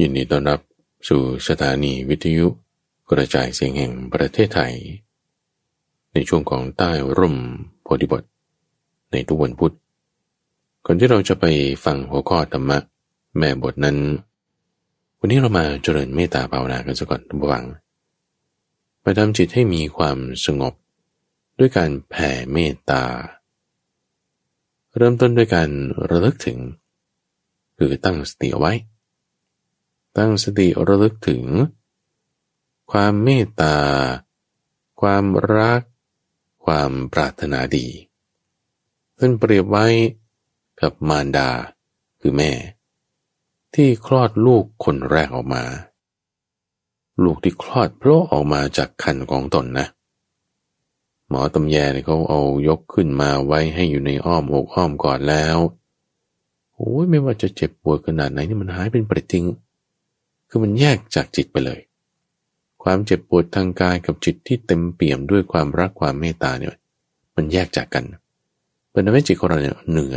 ยินดีต้อนรับสู่สถานีวิทยุกระจายเสียงแห่งประเทศไทย ในช่วงของใต้ร่มโพธิบท ในทุกวันพุธก่อนที่เราจะไปฟังหัวข้อธรรมะ แม่บทนั้น วันนี้เรามาเจริญเมตตาภาวนากันสักก่อนทุกฝังไปทำจิตให้มีความสงบ ด้วยการแผ่เมตตา เริ่มต้นด้วยการระลึกถึง คือตั้งสติเอาไว้ ตั้งสติระลึกถึง ความเมตตา ความรัก ความปรารถนาดีท่านเปรียบไว้กับมารดาคือแม่ ที่คลอดลูกคนแรกออกมา ลูกที่คลอดเพราะออกมาจากคันของตนนะ หมอตำแยเนี่ยเขาเอายกขึ้นมาไว้ให้อยู่ในอ้อมอกอ้อมกอดแล้วโอ้ยไม่ว่าจะเจ็บปวดขนาดไหนนี่มันหายเป็นปริทิง คือมันแยกจากจิตไปเลย ความเจ็บปวดทางกายกับจิตที่เต็มเปี่ยมด้วยความรักความเมตตาเนี่ยมันแยกจากกันเป็นทำให้จิตของเราเนี่ยเหนือ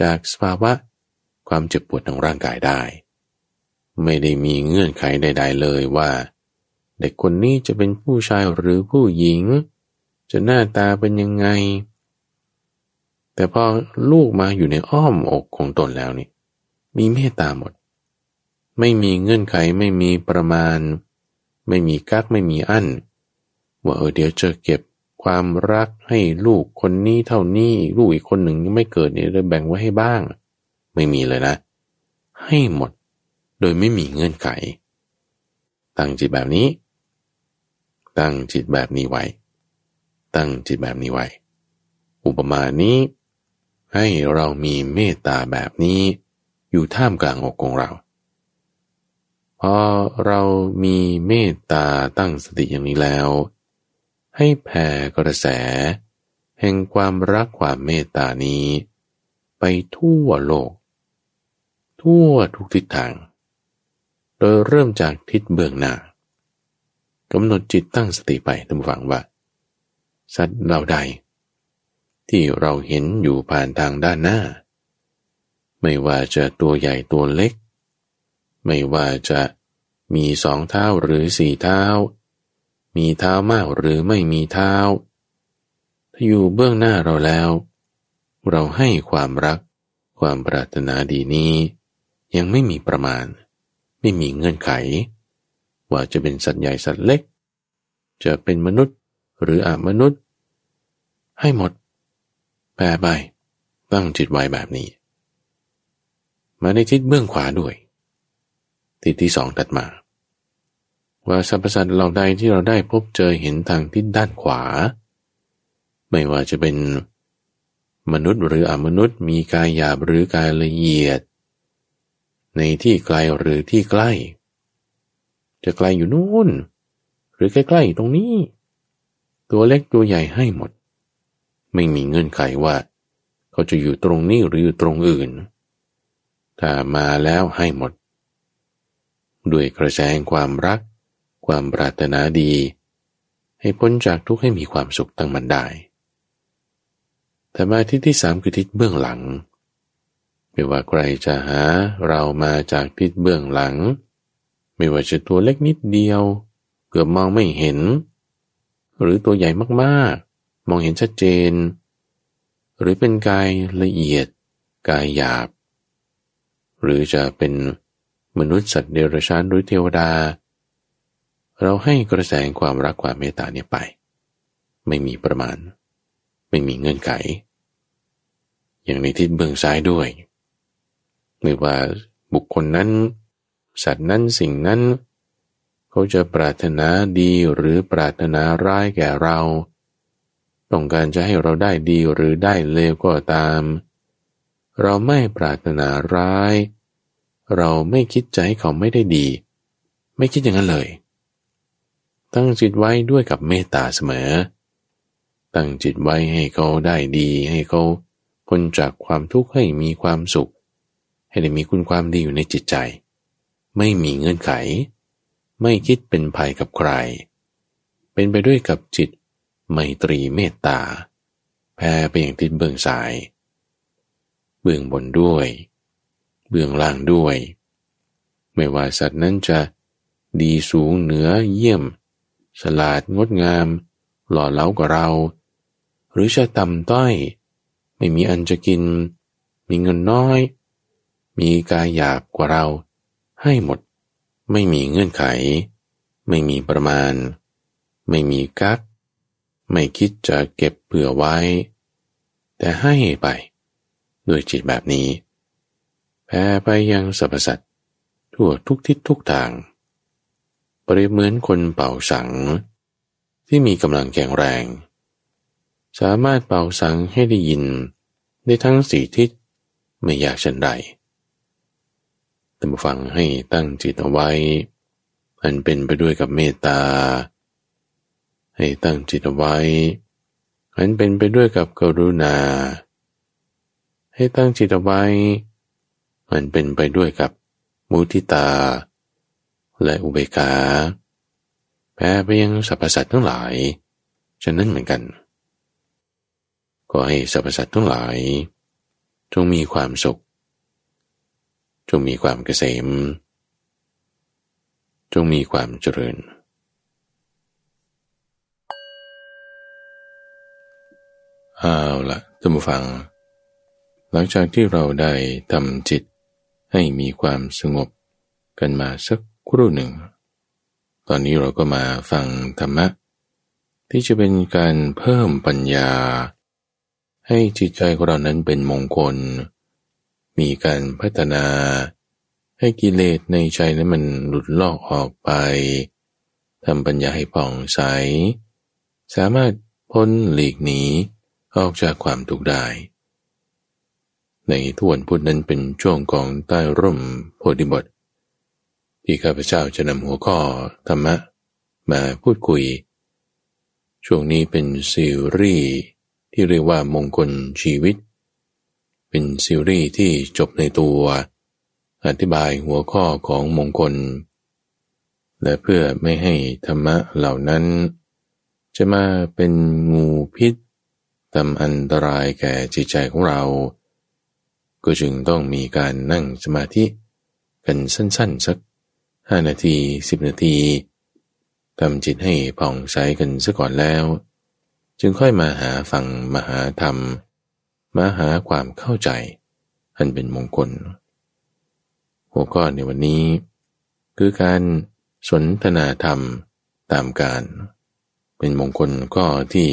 จากสภาวะความเจ็บปวดทางร่างกายได้ ไม่ได้มีเงื่อนไขใด ๆ เลยว่า เด็กคนนี้จะเป็นผู้ชายหรือผู้หญิง จะหน้าตาเป็นยังไง แต่พอลูกมาอยู่ในอ้อมอกของตนแล้วนี่มีเมตตาหมด ไม่มีเงื่อนไขไม่มีประมาณ ไม่มีกักไม่มีอั้นว่าเออเดี๋ยวจะเก็บความรักให้ลูกคนนี้เท่านี้ลูกอีกคนหนึ่งยังไม่เกิดเนี่ยเลยแบ่งไว้ให้บ้าง ไม่มีเลยนะ ให้หมด โดยไม่มีเงื่อนไข ตั้งจิตแบบนี้ ตั้งจิตแบบนี้ไว้ ตั้งจิตแบบนี้ไว้ อุปมานี้ ให้เรามีเมตตาแบบนี้ อยู่ท่ามกลางอกของเรา พอเรามีเมตตาตั้งสติอย่างนี้แล้ว ให้แผ่กระแส แห่งความรักความเมตตานี้ ไปทั่วโลก ทั่วทุกทิศทาง โดยเริ่มจากทิศเบื้องหน้ากำหนดจิตตั้งสติไปทุกฝังว่า สัตว์เราใด ที่เราเห็นอยู่ผ่านทางด้านหน้า ไม่ว่าจะตัวใหญ่ตัวเล็ก ไม่ว่าจะมีสองเท้าหรือสี่เท้า มีเท้ามากหรือไม่มีเท้า ถ้าอยู่เบื้องหน้าเราแล้ว เราให้ความรักความปรารถนาดีนี้ ยังไม่มีประมาณ ไม่มีเงื่อนไข ว่าจะเป็นสัตว์ใหญ่สัตว์เล็ก จะเป็นมนุษย์หรืออามนุษย์ ให้หมด แปรไปตั้งจิตไว้แบบนี้ มาในทิศเบื้องขวาด้วย ทิศที่สองตัดมา ว่าสรรพสัตว์เราใดที่เราได้พบเจอเห็นทางทิศด้านขวา ไม่ว่าจะเป็นมนุษย์หรืออมนุษย์มีกายหยาบหรือกายละเอียด ในที่ไกลหรือที่ใกล้ จะไกลอยู่นู่น หรือใกล้ๆตรงนี้ ตัวเล็กตัวใหญ่ให้หมด ไม่มีเงื่อนไขว่า เขาจะอยู่ตรงนี้หรืออยู่ตรงอื่น ถ้ามาแล้วให้หมด ด้วยกระแสแห่งความรัก ความปรารถนาดี ให้พ้นจากทุกข์ให้มีความสุขตั้งมันได้แต่มาทิศที่สามคือทิศเบื้องหลังไม่ว่าใครจะหาเรามาจากทิศเบื้องหลัง ไม่ว่าจะตัวเล็กนิดเดียว เกือบมองไม่เห็น หรือตัวใหญ่มากๆ มองเห็นชัดเจน หรือเป็นกายละเอียด กายหยาบ หรือจะเป็น มนุษย์สัตว์เดรัจฉานหรือเทวดา เราให้กระแสความรักความเมตตาเนี่ยไป ไม่มีประมาณ ไม่มีเงื่อนไข อย่างในทิศเบื้องซ้ายด้วยไม่ว่าบุคคลนั้น สัตว์นั้นสิ่งนั้น เขาจะปรารถนาดีหรือปรารถนาร้ายแก่เรา ต้องการจะให้เราได้ดีหรือได้เลวก็ตาม เราไม่ปรารถนาร้าย เราไม่คิดใจเขาไม่ได้ดี ไม่คิดอย่างนั้นเลย ตั้งจิตไว้ด้วยกับเมตตาเสมอ ตั้งจิตไว้ให้เขาได้ดี ให้เขาพ้นจากความทุกข์ให้มีความสุข ให้ได้มีคุณความดีอยู่ในจิตใจ ไม่มีเงื่อนไข ไม่คิดเป็นภัยกับใคร เป็นไปด้วยกับจิตไมตรีเมตตาแผ่ไปอย่างทิศเบื้องซ้าย เบื้องบนด้วย เบื้องล่างด้วย ไม่ว่าสัตว์นั้นจะดีสูงเหนือเยี่ยม ฉลาดงดงาม หล่อเล้ากว่าเรา หรือจะต่ำต้อย ไม่มีอันจะกิน มีเงินน้อย มีกายหยาบกว่าเรา ให้หมด ไม่มีเงื่อนไข ไม่มีประมาณ ไม่มีกักไม่คิดจะเก็บเผื่อไว้ แต่ให้ไป ด้วยจิตแบบนี้ แผ่ไปยังสรรพสัตว์ทั่วทุกทิศทุกทาง เปรียบเหมือนคนเป่าสัง ที่มีกำลังแข็งแรง สามารถเป่าสังให้ได้ยินได้ทั้งสี่ทิศไม่ยากเช่นใดแต่มาฟังให้ตั้งจิตเอาไว้ อันเป็นไปด้วยกับเมตตา ให้ตั้งจิตเอาไว้ อันเป็นไปด้วยกับกรุณา ให้ตั้งจิตเอาไว้ มันเป็นไปด้วยกับมุทิตา และอุเบกขาแพ้ไปยังสรรพสัตว์ทั้งหลายฉะนั้นเหมือนกัน ก็ให้สรรพสัตว์ทั้งหลาย จงมีความสุข จงมีความเกษม จงมีความเจริญเอาละท่านผู้ฟัง หลังจากที่เราได้ทำจิต ให้มีความสงบกันมาสักครู่หนึ่ง ตอนนี้เราก็มาฟังธรรมะ ที่จะเป็นการเพิ่มปัญญา ให้จิตใจของเรานั้นเป็นมงคล มีการพัฒนา ให้กิเลสในใจนั้นมันหลุดลอกออกไปทำปัญญาให้ผ่องใส สามารถพ้นหลีกหนีออกจากความทุกข์ได้ ในทวนพุทธนั้นเป็นช่วงของใต้ร่มโพธิบท ที่ข้าพเจ้าจะนำหัวข้อธรรมะมาพูดคุย ช่วงนี้เป็นซีรีส์ที่เรียกว่ามงคลชีวิต เป็นซีรีส์ที่จบในตัว อธิบายหัวข้อของมงคล และเพื่อไม่ให้ธรรมะเหล่านั้น จะมาเป็นงูพิษทำอันตรายแก่จิตใจของเรา ก็จึงต้องมีการนั่งสมาธิกันสั้นๆ สักห้านาทีสิบนาทีทำจิตให้ผ่องใสกันซะก่อนแล้ว จึงค่อยมาหาฟังมหาธรรม มาหาความเข้าใจ อันเป็นมงคล หัวข้อในวันนี้ คือการสนทนาธรรมตามกาล เป็นมงคลข้อที่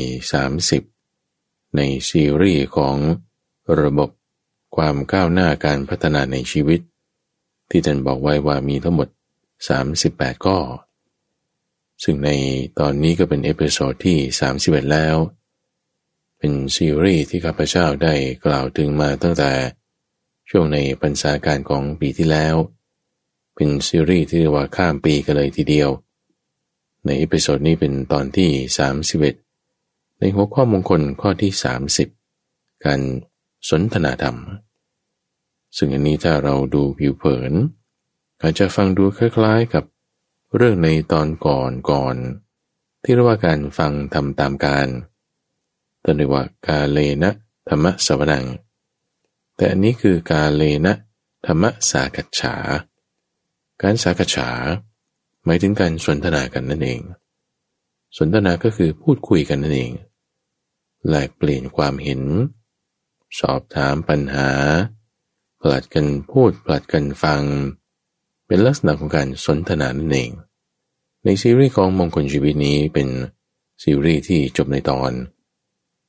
30 ในซีรีส์ของระบบ ความก้าวหน้าการพัฒนาในชีวิต ที่ท่านบอกไว้ว่ามีทั้งหมด 38 ข้อ ซึ่งในตอนนี้ก็เป็น episode ที่ 31 แล้ว เป็นซีรีส์ที่ข้าพเจ้าได้กล่าวถึงมาตั้งแต่ ช่วงในพรรษากาลของปีที่แล้ว เป็นซีรีส์ที่เรียกว่าข้ามปีกันเลยทีเดียว ใน episode นี้เป็นตอนที่ 31 ในหัวข้อมงคลข้อที่ 30 การ สนทนาธรรม ซึ่งอันนี้ถ้าเราดูผิวเผิน อาจจะฟังดูคล้าย ๆกับเรื่องในตอนก่อนก่อน ที่เรียกว่าการฟังธรรมตามกาลท่านเรียกว่ากาเลนะธัมมัสสวนัง แต่อันนี้คือกาเลนะธรรมะสากัจฉา การสากัจฉา หมายถึงการสนทนากันนั่นเอง สนทนาก็คือพูดคุยกันนั่นเองแลกเปลี่ยนความเห็น สอบถามปัญหา ผลัดกันพูดผลัดกันฟัง เป็นลักษณะของการสนทนานั่นเอง ในซีรีส์ของมงคลชีวิตนี้เป็นซีรีส์ที่จบในตอน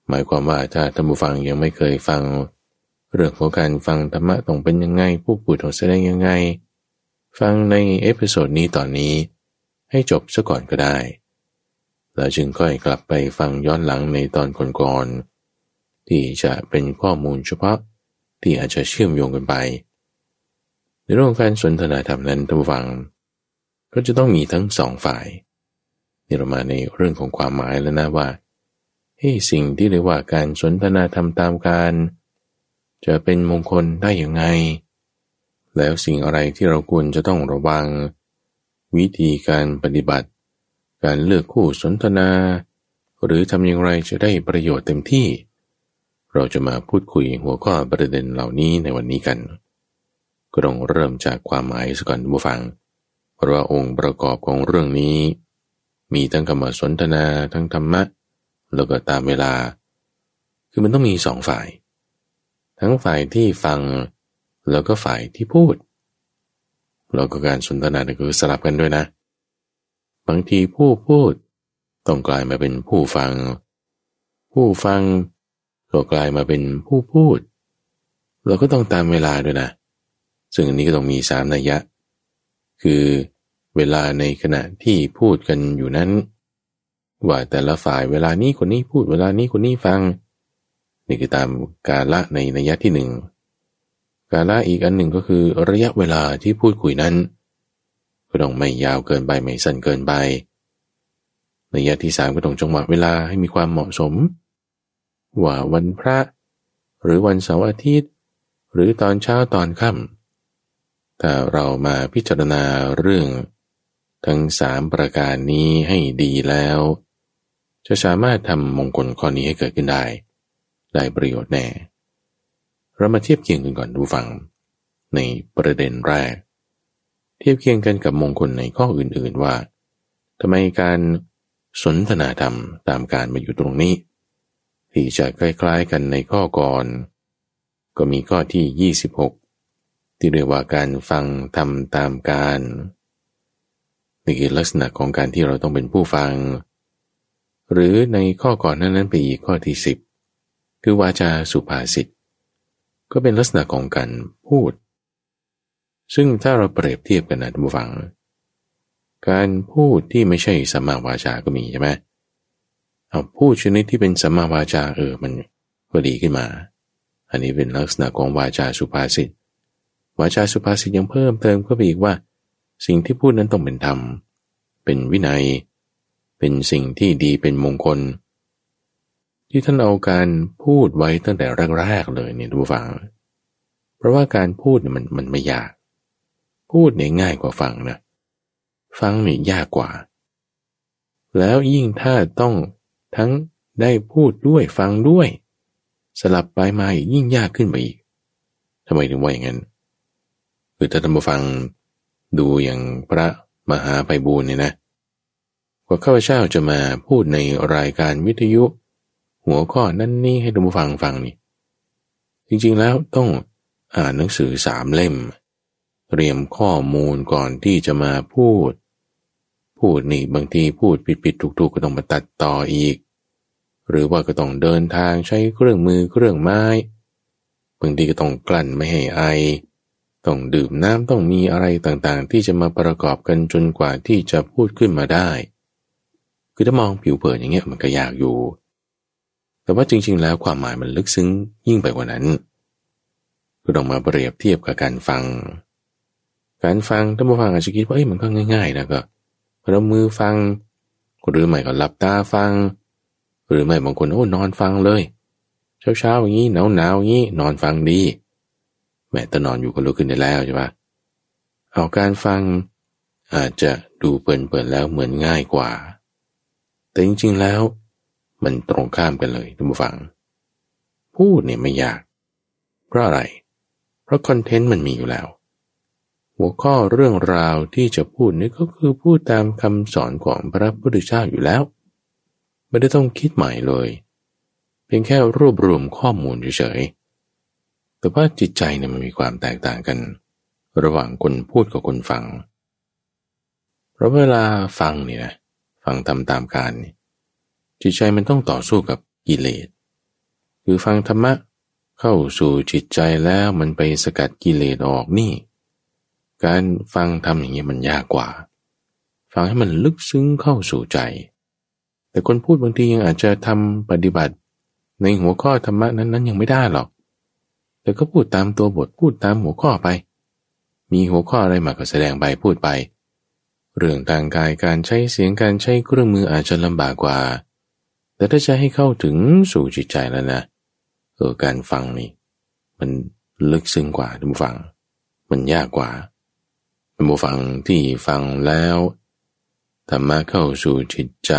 หมายความว่าถ้าท่านผู้ฟังยังไม่เคยฟัง เรื่องของการฟังธรรมะต้องเป็นยังไง ผู้พูดต้องแสดงยังไง ฟังใน episode นี้ตอนนี้ ให้จบซะก่อนก็ได้ แล้วจึงค่อยกลับไปฟังย้อนหลังในตอนก่อนๆ ที่จะเป็นข้อมูลเฉพาะที่อาจจะเชื่อมโยงกันไป ในเรื่องการสนทนาธรรมนั้นท่านฟัง ก็จะต้องมีทั้งสองฝ่ายนี่เรามาในเรื่องของความหมายแล้วนะว่าให้สิ่งที่เรียกว่าการสนทนาธรรมตามการ จะเป็นมงคลได้อย่างไง แล้วสิ่งอะไรที่เราควรจะต้องระวัง วิธีการปฏิบัติ การเลือกคู่สนทนา หรือทำอย่างไรจะได้ประโยชน์เต็มที่ เราจะมาพูดคุยหัวข้อประเด็นเหล่านี้ในวันนี้กัน ก็ต้องเริ่มจากความหมายสก่อนผู้ฟัง เพราะว่าองค์ประกอบของเรื่องนี้ มีทั้งคำสนทนาทั้งธรรมะ แล้วก็ตามเวลา คือมันต้องมีสองฝ่าย ทั้งฝ่ายที่ฟัง แล้วก็ฝ่ายที่พูด แล้วก็การสนทนาเนี่ยคือสลับกันด้วยนะ บางทีผู้พูดต้องกลายมาเป็นผู้ฟัง ผู้ฟัง ก็กลายมาเป็นผู้พูด เราก็ต้องตามเวลาด้วยนะ ซึ่งอันนี้ก็ต้องมีสามนัยยะ คือเวลาในขณะที่พูดกันอยู่นั้น ว่าแต่ละฝ่ายเวลานี้คนนี้พูดเวลานี้คนนี้ฟัง นี่คือตามกาละในนัยยะที่หนึ่งกาละอีกอันหนึ่งก็คือระยะเวลาที่พูดคุยนั้น ก็ต้องไม่ยาวเกินไปไม่สั้นเกินไปนัยยะที่สามก็ต้องจังหวะเวลาให้มีความเหมาะสม ว่าวันพระ หรือวันเสาร์อาทิตย์ หรือตอนเช้าตอนค่ำถ้าเรามาพิจารณาเรื่อง ทั้งสามประการนี้ให้ดีแล้ว จะสามารถทำมงคลข้อนี้ให้เกิดขึ้นได้ ได้ประโยชน์แน่ เรามาเทียบเคียงกันก่อนดูฟัง ในประเด็นแรก เทียบเคียงกันกับมงคลในข้ออื่นๆว่าทำไมการสนทนาธรรมตามการมาอยู่ตรงนี้ ที่จะคล้ายๆกันในข้อก่อน ก็มีข้อที่ 26 ที่เรียกว่าการฟังทำตามการนี่คือลักษณะของการที่เราต้องเป็นผู้ฟัง หรือในข้อก่อนนั้นนั้นไปอีกข้อที่ 10 คือวาจาสุภาษิตก็เป็นลักษณะของการพูด ซึ่งถ้าเราเปรียบเทียบกันนะท่านผู้ฟัง การพูดที่ไม่ใช่สัมมาวาจาก็มีใช่ไหมเอาพูดชนิดที่เป็นสัมมาวาจาเออมันก็ดีขึ้นมา อันนี้เป็นลักษณะของวาจาสุภาษิต วาจาสุภาษิตยังเพิ่มเติมเข้าไปอีกว่า สิ่งที่พูดนั้นต้องเป็นธรรม เป็นวินัย เป็นสิ่งที่ดีเป็นมงคล ที่ท่านเอาการพูดไว้ตั้งแต่แรกๆเลยเนี่ยทุกฟัง เพราะว่าการพูดเนี่ยมันมันไม่ยาก พูดเนี่ยง่ายกว่าฟังนะ ฟังเนี่ยยากกว่า แล้วยิ่งถ้าต้อง ทั้งได้พูดด้วยฟังด้วย สลับไปมาอีกยิ่งยากขึ้นไปอีกทำไมถึงว่าอย่างนั้นคือถ้าท่านผู้ฟังดูอย่างพระมหาไพบูลเนี่ยนะว่าข้าพเจ้าจะมาพูดในรายการวิทยุ หัวข้อนั่นนี่ให้ท่านผู้ฟังฟังนี่ จริงๆแล้วต้องอ่านหนังสือสามเล่ม เตรียมข้อมูลก่อนที่จะมาพูด พูดนี่บางทีพูดผิดผิดถูกถูกก็ต้องมาตัดต่ออีก หรือว่าก็ต้องเดินทางใช้เครื่องมือเครื่องไม้ บางทีก็ต้องกลั่นไม่ให้ไอ ต้องดื่มน้ำต้องมีอะไรต่างๆ ที่จะมาประกอบกันจนกว่าที่จะพูดขึ้นมาได้ คือถ้ามองผิวเผินอย่างเงี้ยมันก็ยากอยู่ แต่ว่าจริง ๆ แล้วความหมายมันลึกซึ้งยิ่งไปกว่านั้นก็ต้องมาเปรียบเทียบกับการฟัง การฟังถ้ามาฟังอาจจะคิดว่าเอ้ยมันก็ง่าย ๆ นะก็ เรามือฟัง หรือไม่ก็หลับตาฟัง หรือไม่บางคนโอ้นอนฟังเลย เช้าเช้าอย่างนี้หนาวหนาวอย่างนี้นอนฟังดี แม่ตนอนอยู่ก็ลุกขึ้นได้แล้วใช่ปะเอาการฟังอาจจะดูเปิดๆแล้วเหมือนง่ายกว่า แต่จริงๆแล้ว มันตรงข้ามกันเลยทุกฝัง พูดเนี่ยไม่ยาก เพราะอะไร เพราะคอนเทนต์มันมีอยู่แล้ว หัวข้อเรื่องราวที่จะพูดนี่ก็คือพูดตามคำสอนของพระพุทธเจ้าอยู่แล้ว ไม่ได้ต้องคิดใหม่เลย เพียงแค่รวบรวมข้อมูลเฉยๆแต่ว่าจิตใจเนี่ยมันมีความแตกต่างกัน ระหว่างคนพูดกับคนฟัง เพราะเวลาฟังเนี่ยนะฟังทำตามการจิตใจมันต้องต่อสู้กับกิเลสคือฟังธรรมะเข้าสู่จิตใจแล้วมันไปสกัดกิเลสออกนี่ การฟังทำอย่างนี้มันยากกว่า ฟังให้มันลึกซึ้งเข้าสู่ใจ แต่คนพูดบางทียังอาจจะทำปฏิบัติ ในหัวข้อธรรมะนั้นๆ ยังไม่ได้หรอก แต่ก็พูดตามตัวบทพูดตามหัวข้อไป มีหัวข้ออะไรมาก็แสดงไปพูดไป เรื่องทางกายการใช้เสียงการใช้เครื่องมืออาจจะลำบากกว่า แต่ถ้าจะให้เข้าถึงสู่จิตใจแล้วนะเออการฟังนี่ มันลึกซึ้งกว่าทุกฟัง มันยากกว่า ผู้ฟังที่ฟังแล้วธรรมะเข้าสู่จิตใจ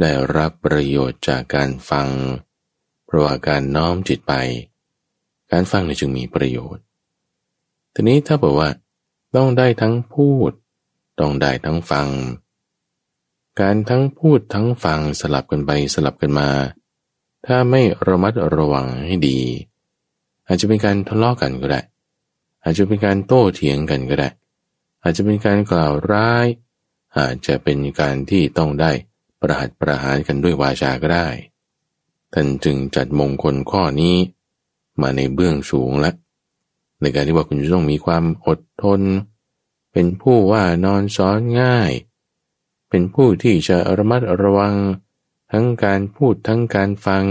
ได้รับประโยชน์จากการฟัง เพราะว่าการน้อมจิตไป การฟังจึงมีประโยชน์ ทีนี้ถ้าบอกว่า ต้องได้ทั้งพูด ต้องได้ทั้งฟัง การทั้งพูดทั้งฟังสลับกันไปสลับกันมา ถ้าไม่ระมัดระวังให้ดี อาจจะเป็นการทะเลาะกันก็ได้ อาจจะเป็นการโต้เถียงกันก็ได้ อาจจะเป็นการกล่าวร้าย อาจจะเป็นการที่ต้องได้ประหัตประหารกันด้วยวาจาก็ได้ ท่านจึงจัดมงคลข้อนี้ มาในเบื้องสูงล้วในการที่ว่าคุณจะต้องมีความอดทน เป็นผู้ว่านอนสอนง่าย เป็นผู้ที่จะระมัดระวัง ทั้งการพูดทั้งการฟัง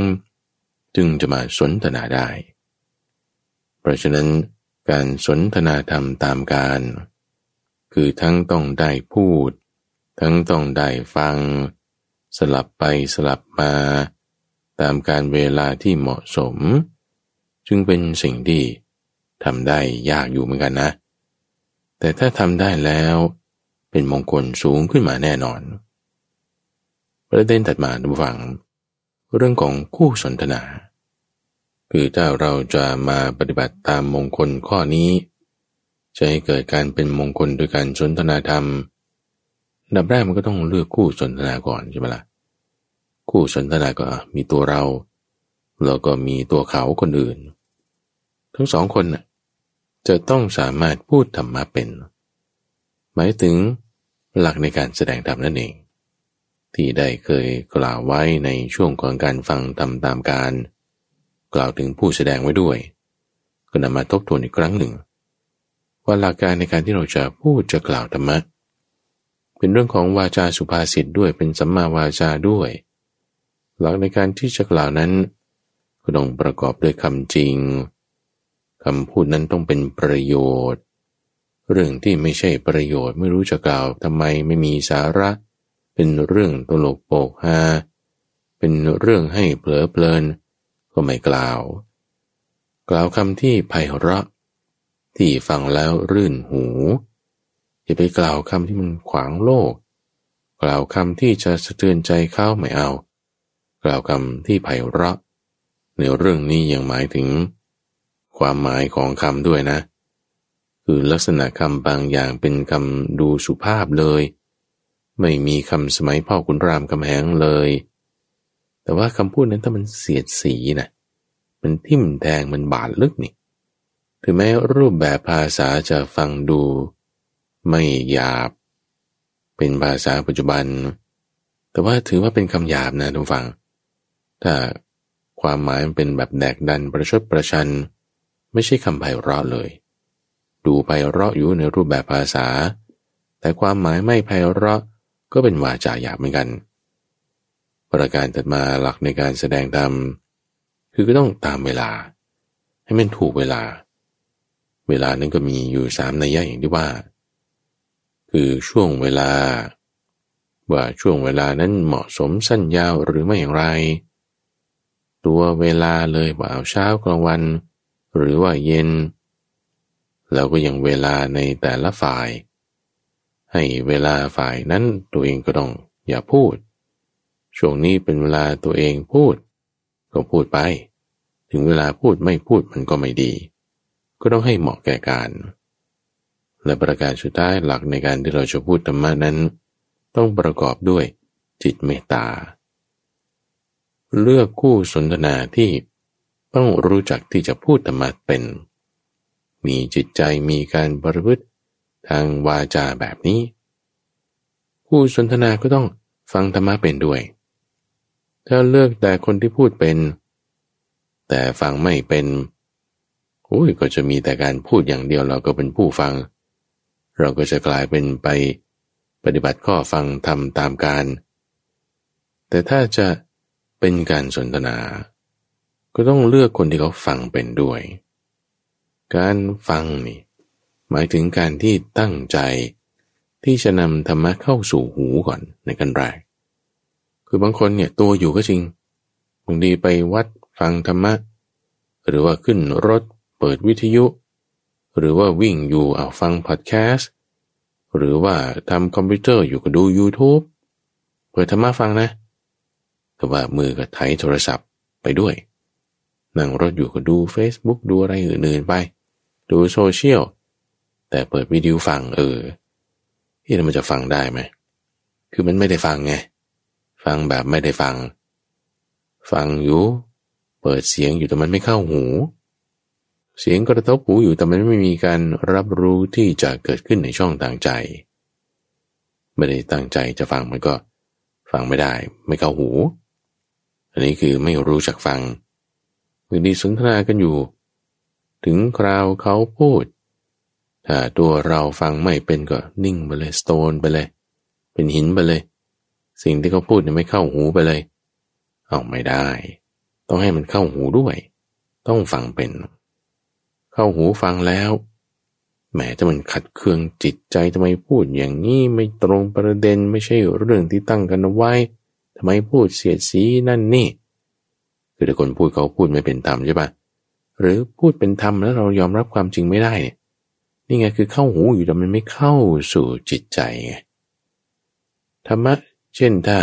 จึงจะมาสนทนาได้ เพราะฉะนั้น การสนทนาธรรมตามการ คือทั้งต้องได้พูด ทั้งต้องได้ฟัง สลับไปสลับมา ตามการเวลาที่เหมาะสม จึงเป็นสิ่งที่ทำได้ยากอยู่เหมือนกันนะ แต่ถ้าทำได้แล้วเป็นมงคลสูงขึ้นมาแน่นอน ประเด็นถัดมาดูฟัง เรื่องของคู่สนทนา คือถ้าเราจะมาปฏิบัติตามมงคลข้อนี้ จะให้เกิดการเป็นมงคลโดยการสนทนาธรรมดับแรกมันก็ต้องเลือกคู่สนทนาก่อนใช่ไหมละ่ะคู่สนทนาก็มีตัวเรา แล้วก็มีตัวเขาคนอื่น ทั้งสองคนน่ะจะต้องสามารถพูดธรรมะเป็น หมายถึงหลักในการแสดงธรรมนั่นเอง ที่ได้เคยกล่าวไว้ในช่วงของการฟังธรรมตามการ กล่าวถึงผู้แสดงไว้ด้วย ก็นำมาทบทวนอีกครั้งหนึ่ง ว่าหลักการในการที่เราจะพูดจะกล่าวธรรมะเป็นเรื่องของวาจาสุภาษิตด้วยเป็นสัมมาวาจาด้วย หลักในการที่จะกล่าวนั้น ก็ต้องประกอบด้วยคำจริงคำพูดนั้นต้องเป็นประโยชน์ เรื่องที่ไม่ใช่ประโยชน์ไม่รู้จะกล่าวทำไมไม่มีสาระ เป็นเรื่องตลกโปกฮาเป็นเรื่องให้เผลอเพลิน ก็ไม่กล่าว กล่าวคำที่ไพเราะ ที่ฟังแล้วรื่นหู อย่าไปกล่าวคำที่มันขวางโลก กล่าวคำที่จะสะเทือนใจเข้าไม่เอา กล่าวคำที่ไพเราะ ในเรื่องนี้ยังหมายถึง ความหมายของคำด้วยนะ คือลักษณะคำบางอย่างเป็นคำดูสุภาพเลย ไม่มีคำสมัยพ่อคุณรามคำแหงเลย แต่ว่าคำพูดนั้นถ้ามันเสียดสีนะมันทิ่มแทงมันบาดลึกนี่ถึงแม้รูปแบบภาษาจะฟังดู ไม่หยาบ เป็นภาษาปัจจุบัน แต่ว่าถือว่าเป็นคำหยาบนะทุกฝัง ถ้าความหมายมันเป็นแบบแดกดันประชดประชัน ไม่ใช่คำไพเราะเลย ดูไพเราะอยู่ในรูปแบบภาษา แต่ความหมายไม่ไพเราะก็เป็นวาจาหยาบเหมือนกัน ประการถัดมาหลักในการแสดงธรรมคือก็ต้องตามเวลา ให้มันถูกเวลา เวลานั้นก็มีอยู่สามนัยยะอย่างที่ว่า คือช่วงเวลา ว่าช่วงเวลานั้นเหมาะสมสั้นยาวหรือไม่อย่างไร ตัวเวลาเลยว่าเอาเช้ากลางวัน หรือว่าเย็น แล้วก็ยังเวลาในแต่ละฝ่าย ให้เวลาฝ่ายนั้นตัวเองก็ต้องอย่าพูด ช่วงนี้เป็นเวลาตัวเองพูด ก็พูดไป ถึงเวลาพูดไม่พูดมันก็ไม่ดี ก็ต้องให้เหมาะแก่การ และประการสุดท้ายหลักในการที่เราจะพูดธรรมะนั้น ต้องประกอบด้วยจิตเมตตา เลือกคู่สนทนาที่ต้องรู้จักที่จะพูดธรรมะเป็น มีจิตใจมีการบริพฤติทางวาจาแบบนี้ ผู้สนทนาก็ต้องฟังธรรมะเป็นด้วย ถ้าเลือกแต่คนที่พูดเป็น แต่ฟังไม่เป็นโอ้ยก็จะมีแต่การพูดอย่างเดียวเราก็เป็นผู้ฟัง เราก็จะกลายเป็นไปปฏิบัติข้อฟังทำตามการ แต่ถ้าจะเป็นการสนทนา ก็ต้องเลือกคนที่เขาฟังเป็นด้วย การฟังนี่หมายถึงการที่ตั้งใจที่จะนำธรรมะเข้าสู่หูก่อนในกันแรก คือบางคนเนี่ยตัวอยู่ก็จริงบางทีไปวัดฟังธรรมะ หรือว่าขึ้นรถเปิดวิทยุ หรือว่าวิ่งอยู่เอาฟังพอดแคสต์หรือว่าทำคอมพิวเตอร์อยู่ก็ดู YouTube เปิดธรรมะฟังนะ แต่ว่ามือก็ไถโทรศัพท์ไปด้วย นั่งรถอยู่ก็ดู Facebook ดูอะไรอื่นๆไป ดูโซเชียล แต่เปิดวิดีโอฟังเออที่มันจะฟังได้ไหม คือมันไม่ได้ฟังไง ฟังแบบไม่ได้ฟัง ฟังอยู่ เปิดเสียงอยู่แต่มันไม่เข้าหู เสียงกระทบหูอยู่แต่มันไม่มีการรับรู้ที่จะเกิดขึ้นในช่องต่างใจ ไม่ได้ตั้งใจจะฟังมันก็ ฟังไม่ได้ ไม่เข้าหู อันนี้คือไม่รู้จักฟังบางทีสนทนากันอยู่ ถึงคราวเขาพูด ถ้าตัวเราฟังไม่เป็นก็นิ่งไปเลยสโตนไปเลย เป็นหินไปเลย สิ่งที่เขาพูดเนี่ยไม่เข้าหูไปเลย เอาไม่ได้ ต้องให้มันเข้าหูด้วย ต้องฟังเป็น เข้าหูฟังแล้วแหมจะมันขัดเคืองจิตใจทำไมพูดอย่างนี้ไม่ตรงประเด็นไม่ใช่เรื่องที่ตั้งกันเอาไว้ทำไมพูดเสียดสีนั่นนี่คือถ้าคนพูดเขาพูดไม่เป็นธรรมใช่ปะหรือพูดเป็นธรรมแล้วเรายอมรับความจริงไม่ได้เนี่ยนี่ไงคือเข้าหูอยู่แต่มันไม่เข้าสู่จิตใจไงธรรมะ เช่นถ้า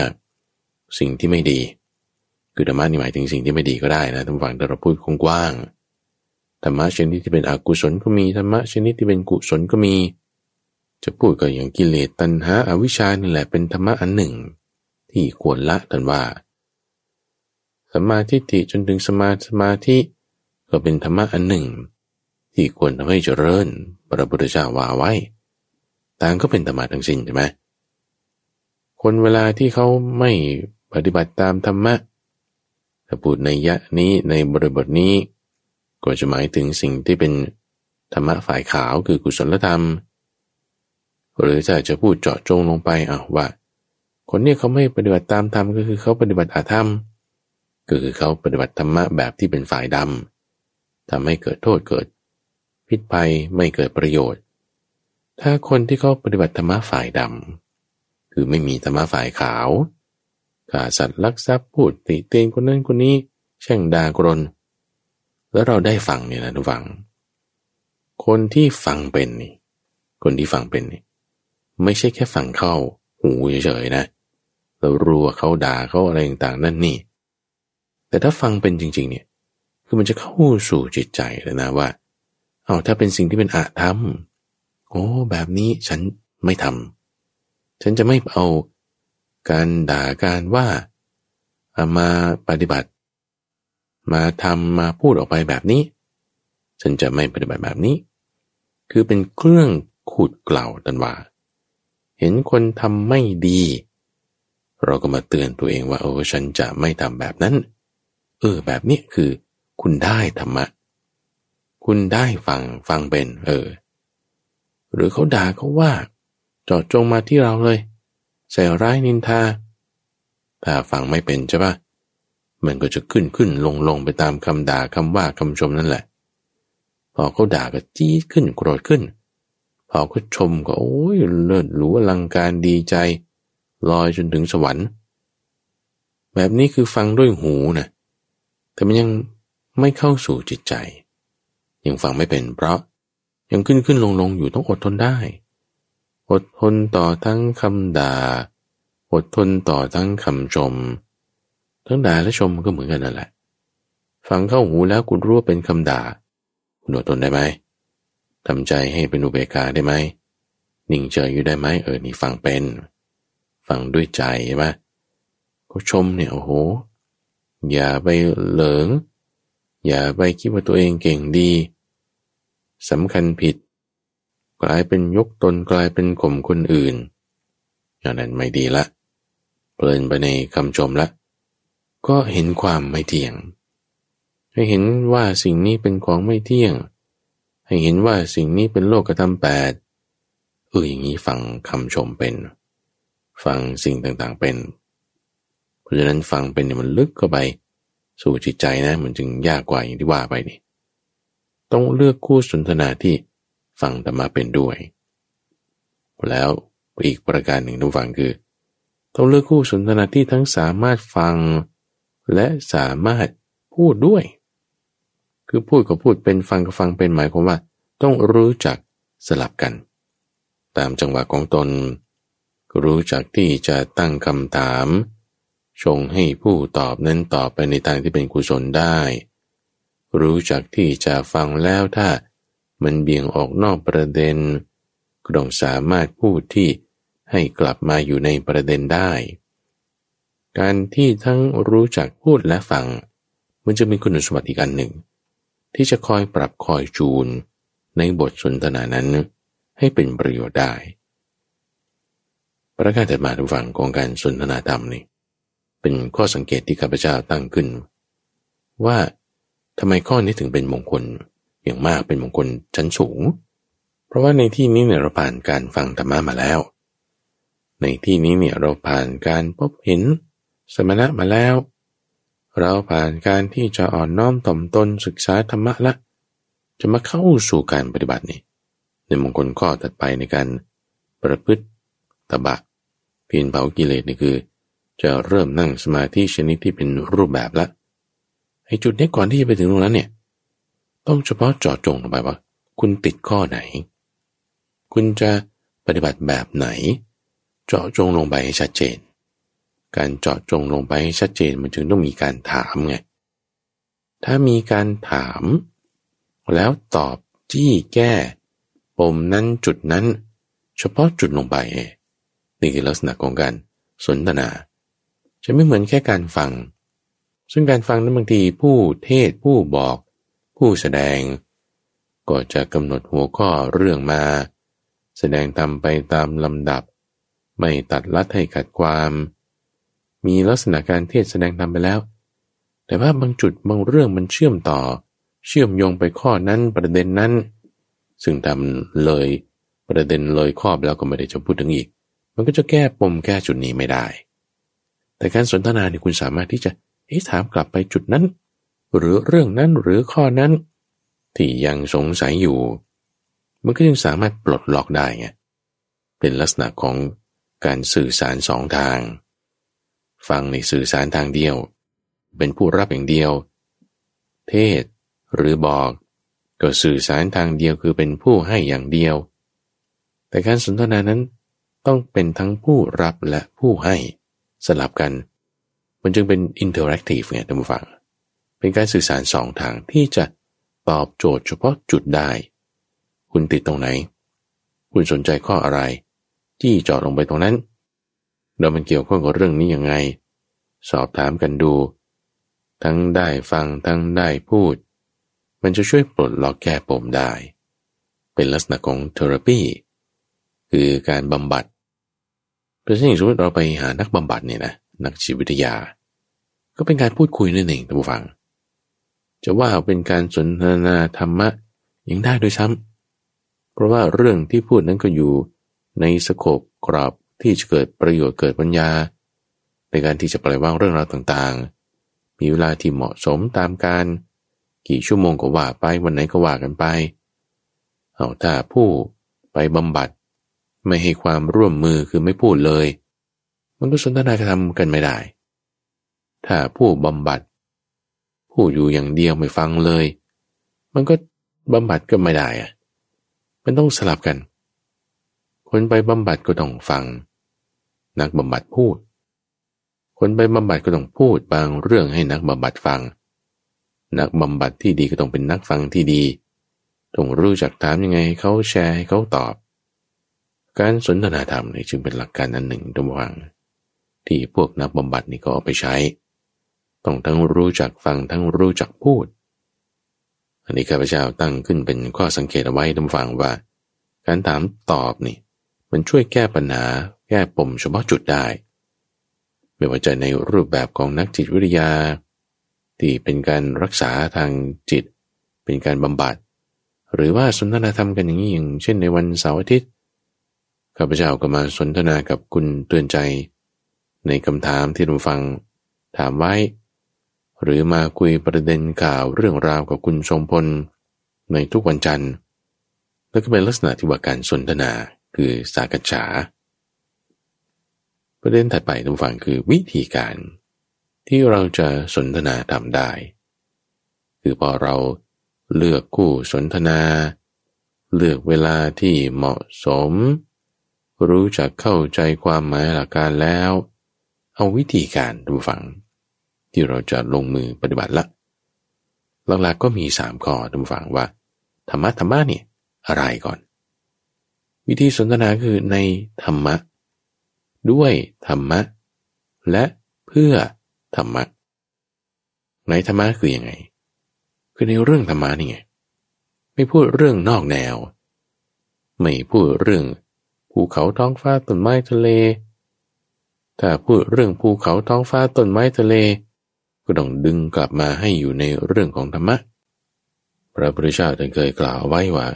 สิ่งที่ไม่ดี คือธรรมะนี่หมายถึงสิ่งที่ไม่ดีก็ได้นะท่านฟังแต่เราพูดกว้างธรรมะชนิดที่เป็นอกุศลก็มีธรรมะชนิดที่เป็นกุศลก็มี จะพูดก็อย่างกิเลสตัณหาอาวิชชานี่แหละเป็นธรรมะอันหนึ่ง ที่ควรละท่านว่าสมาธิิจนถึงสมาสมาธิก็เป็นธรรมะอันหนึ่ง ที่ควรทำให้เจริญพระพุทธเจ้าว่าไว้ ต่างก็เป็นธรรมะทั้งสิ้นใช่ไหม คนเวลาที่เขาไม่ปฏิบัติตามธรรมะถ้าพูดในยะนี้ในบริบทนี้ ก็จะหมายถึงสิ่งที่เป็นธรรมะฝ่ายขาวคือกุศลธรรม หรือจะจะพูดเจาะจงลงไปอะว่า คนเนี้เขาไม่ปฏิบัติตามธรรมก็คือเขาปฏิบัติอาธรรม ก็คือเขาปฏิบัติธรรมะแบบที่เป็นฝ่ายดำทำให้เกิดโทษเกิด พิษภัยไม่เกิดประโยชน์ ถ้าคนที่เขาปฏิบัติธรรมะฝ่ายดำ คือไม่มีธรรมะฝ่ายขาวข่าสัตว์ลักทรัพย์พูดติเตียนคนนั้นคนนี้แช่งด่ากรน แล้วเราได้ฟังเนี่ยนะทุกฝัง คนที่ฟังเป็นนี่คนที่ฟังเป็นนี่ไม่ใช่แค่ฟังเข้าหูเฉยๆนะแล้วรัวเขาด่าเขาอะไรต่างๆนั่นนี่ แต่ถ้าฟังเป็นจริง ๆ เนี่ย คือมันจะเข้าสู่จิตใจเลยนะว่า เอาถ้าเป็นสิ่งที่เป็นอาธรรม โอ้ แบบนี้ฉันไม่ทำ ฉันจะไม่เอาการด่าการว่ามาปฏิบัติ มาทำมาพูดออกไปแบบนี้ ฉันจะไม่ปฏิบัติแบบนี้ คือเป็นเครื่องขูดเกล่าวตันว่า เห็นคนทำไม่ดี เราก็มาเตือนตัวเองว่าโอ้ฉันจะไม่ทำแบบนั้น เออ แบบนี้คือ คุณได้ธรรมะ คุณได้ฟังฟังเป็น เออ หรือเขาด่าเขาว่า จอดจงมาที่เราเลย ใส่ร้ายนินทา ถ้าฟังไม่เป็นใช่ปะมันก็จะขึ้นขึ้นลงลงไปตามคำด่าคำว่าคำชมนั่นแหละ พอเขาด่าก็จี้ขึ้นโกรธขึ้น พอเขาชมก็โอ้ยเลิศหรูอลังการดีใจ ลอยจนถึงสวรรค์ แบบนี้คือฟังด้วยหูนะแต่มันยังไม่เข้าสู่จิตใจ ยังฟังไม่เป็นเพราะยังขึ้นขึ้นลงลงอยู่ต้องอดทนได้ อดทนต่อทั้งคำด่า อดทนต่อทั้งคำชม ทั้งด่าและชมก็เหมือนกันนั่นแหละ ฟังเข้าหูแล้วคุณรู้ว่าเป็นคำด่า คุณอดทนได้ไหมทำใจให้เป็นอุเบกขาได้ไหม นิ่งเฉยอยู่ได้ไหมเออ นี่ฟังเป็น ฟังด้วยใจใช่ไหมก็ชมเนี่ยโอ้โห อย่าไปเหลิง อย่าไปคิดว่าตัวเองเก่งดีสำคัญผิด กลายเป็นยกตนกลายเป็นข่มคนอื่นอย่างนั้นไม่ดีละเพลินไปในคำชมละ ก็เห็นความไม่เที่ยง ให้เห็นว่าสิ่งนี้เป็นของไม่เที่ยง ให้เห็นว่าสิ่งนี้เป็นโลกธรรมแปดเอออย่างนี้ฟังคำชมเป็น ฟังสิ่งต่างๆเป็น เพราะฉะนั้นฟังเป็นเนี่ยมันลึกเข้าไป สู่จิตใจนะมันจึงยากกว่าอย่างที่ว่าไปนี่ ต้องเลือกคู่สนทนาที่ ฟังธรรมะเป็นด้วย แล้วอีกประการหนึ่งทุกฝังคือต้องเลือกคู่สนทนาที่ทั้งสามารถฟัง และสามารถพูดด้วย คือพูดกับพูดเป็นฟังกับฟังเป็นหมายความว่า ต้องรู้จักสลับกัน ตามจังหวะของตน รู้จักที่จะตั้งคำถาม ชงให้ผู้ตอบนั้นตอบไปในทางที่เป็นกุศลได้ รู้จักที่จะฟังแล้วถ้า มันเบี่ยงออกนอกประเด็นก็ต้องสามารถพูดที่ให้กลับมาอยู่ในประเด็นได้ การที่ทั้งรู้จักพูดและฟัง มันจะมีคุณสมบัติอีกอันหนึ่ง ที่จะคอยปรับคอยจูนในบทสนทนานั้นให้เป็นประโยชน์ได้ ประการถัดมาทุกฝั่งของการสนทนาธรรมนี่เป็นข้อสังเกตที่ข้าพเจ้าตั้งขึ้น ว่าทำไมข้อนี้ถึงเป็นมงคล อย่างมากเป็นมงคลชั้นสูง เพราะว่าในที่นี้เนี่ยเราผ่านการฟังธรรมะมาแล้ว ในที่นี้เนี่ยเราผ่านการพบเห็นสมณะมาแล้ว เราผ่านการที่จะอ่อนน้อมถ่อมตนศึกษาธรรมะละ จะมาเข้าสู่การปฏิบัตินี่ในมงคลข้อถัดไปในการประพฤติตบะเพียนเผากิเลสนี่คือ จะเริ่มนั่งสมาธิชนิดที่เป็นรูปแบบละไอ้จุดนี้ก่อนที่จะไปถึงตรงนั้นเนี่ย ต้องเฉพาะเจาะจงลงไปว่า คุณติดข้อไหน คุณจะปฏิบัติแบบไหน เจาะจงลงไปให้ชัดเจน การเจาะจงลงไปให้ชัดเจนมันจึงต้องมีการถามไงถ้ามีการถาม แล้วตอบจี้แก้ปมนั้นจุดนั้น เฉพาะจุดลงไป นี่คือลักษณะของการสนทนา จะไม่เหมือนแค่การฟัง ซึ่งการฟังนั้นบางทีผู้เทศผู้บอก ผู้แสดง ก็จะกำหนดหัวข้อเรื่องมา แสดงทำไปตามลำดับ ไม่ตัดลัดให้ขัดความ มีลักษณะการเทศแสดงทำไปแล้ว แต่ว่าบางจุดบางเรื่องมันเชื่อมต่อ เชื่อมโยงไปข้อนั้นประเด็นนั้น ซึ่งทำเลยประเด็นเลยข้อแล้วก็ไม่ได้จะพูดถึงอีก มันก็จะแก้ปมแก้จุดนี้ไม่ได้ แต่การสนทนาเนี่ยคุณสามารถที่จะถามกลับไปจุดนั้น หรือเรื่องนั้นหรือข้อนั้น ที่ยังสงสัยอยู่ มันก็ยังสามารถปลดล็อกได้ไงเป็นลักษณะของการสื่อสารสองทาง ฟังในสื่อสารทางเดียว เป็นผู้รับอย่างเดียว เทศน์หรือบอก ก็สื่อสารทางเดียวคือเป็นผู้ให้อย่างเดียว แต่การสนทนานั้นต้องเป็นทั้งผู้รับและผู้ให้สลับกัน มันจึงเป็น interactive ไงท่านผู้ฟัง เป็นการสื่อสารสองทางที่จะตอบโจทย์เฉพาะจุดได้ คุณติดตรงไหน คุณสนใจข้ออะไร ที่จอดลงไปตรงนั้นเรามันเกี่ยวข้องกับเรื่องนี้ยังไง สอบถามกันดู ทั้งได้ฟังทั้งได้พูด มันจะช่วยปลดล็อกแก้ปมได้ เป็นลักษณะของเทอราปีคือการบำบัดเพราะฉะนั้นสมมติเราไปหานักบำบัดเนี่ยนะนักชีววิทยา ก็เป็นการพูดคุยนั่นเองท่านผู้ฟัง จะว่าเป็นการสนทนาธรรมะยังได้โดยซ้ำเพราะว่าเรื่องที่พูดนั้นก็อยู่ในสโคปกรอบที่จะเกิดประโยชน์เกิดปัญญา ในการที่จะปล่อยวางเรื่องราวต่างๆ มีเวลาที่เหมาะสมตามการ กี่ชั่วโมงก็ว่าไปวันไหนก็ว่ากันไป เอาถ้าผู้ไปบำบัด ไม่ให้ความร่วมมือคือไม่พูดเลย มันก็สนทนาธรรมกันไม่ได้ ถ้าผู้บำบัด พูดอยู่อย่างเดียวไม่ฟังเลย มันก็บำบัดก็ไม่ได้อะมันต้องสลับกัน คนไปบำบัดก็ต้องฟัง นักบำบัดพูด คนไปบำบัดก็ต้องพูดบางเรื่องให้นักบำบัดฟัง นักบำบัดที่ดีก็ต้องเป็นนักฟังที่ดี ต้องรู้จักถามยังไงเขาแชร์ให้เขาตอบ การสนทนาธรรมนี่จึงเป็นหลักการอันหนึ่งระหว่างที่พวกนักบำบัดนี่ก็เอาไปใช้ ต้องทั้งรู้จักฟังทั้งรู้จักพูด อันนี้ข้าพเจ้าตั้งขึ้นเป็นข้อสังเกตเอาไว้ท่านฟังว่า การถามตอบนี่ มันช่วยแก้ปัญหาแก้ปมเฉพาะจุดได้ ไม่ว่าจะในรูปแบบของนักจิตวิทยา ที่เป็นการรักษาทางจิต เป็นการบำบัด หรือว่าสนทนาธรรมกันอย่างนี้อย่างเช่นในวันเสาร์อาทิตย์ข้าพเจ้าก็มาสนทนากับคุณเตือนใจ ในคำถามที่ท่านฟังถามไว้ หรือมาคุยประเด็นข่าวเรื่องราวกับคุณทรงพล ในทุกวันจันทร์ แล้วก็เป็นลักษณะที่ว่าการสนทนาคือสากัจฉา ประเด็นถัดไปทุกฝั่งคือวิธีการ ที่เราจะสนทนาทำได้ คือพอเราเลือกคู่สนทนา เลือกเวลาที่เหมาะสม รู้จักเข้าใจความหมายหลักการแล้ว เอาวิธีการดูฟัง ที่เราจะลงมือปฏิบัติละหลักๆก็มีสามข้อท่านฟังว่า ธรรมะธรรมะเนี่ยอะไรก่อน วิธีสนทนาคือในธรรมะ ด้วยธรรมะ และเพื่อธรรมะในธรรมะคืออยังไง คือในเรื่องธรรมะนี่ไงไม่พูดเรื่องนอกแนว ไม่พูดเรื่องภูเขาท้องฟ้าต้นไม้ทะเล ถ้าพูดเรื่องภูเขาท้องฟ้าต้นไม้ทะเล ก็ต้องดึงกลับมาให้อยู่ในเรื่องของธรรมะ พระพุทธเจ้าท่านเคยกล่าวไว้ว่า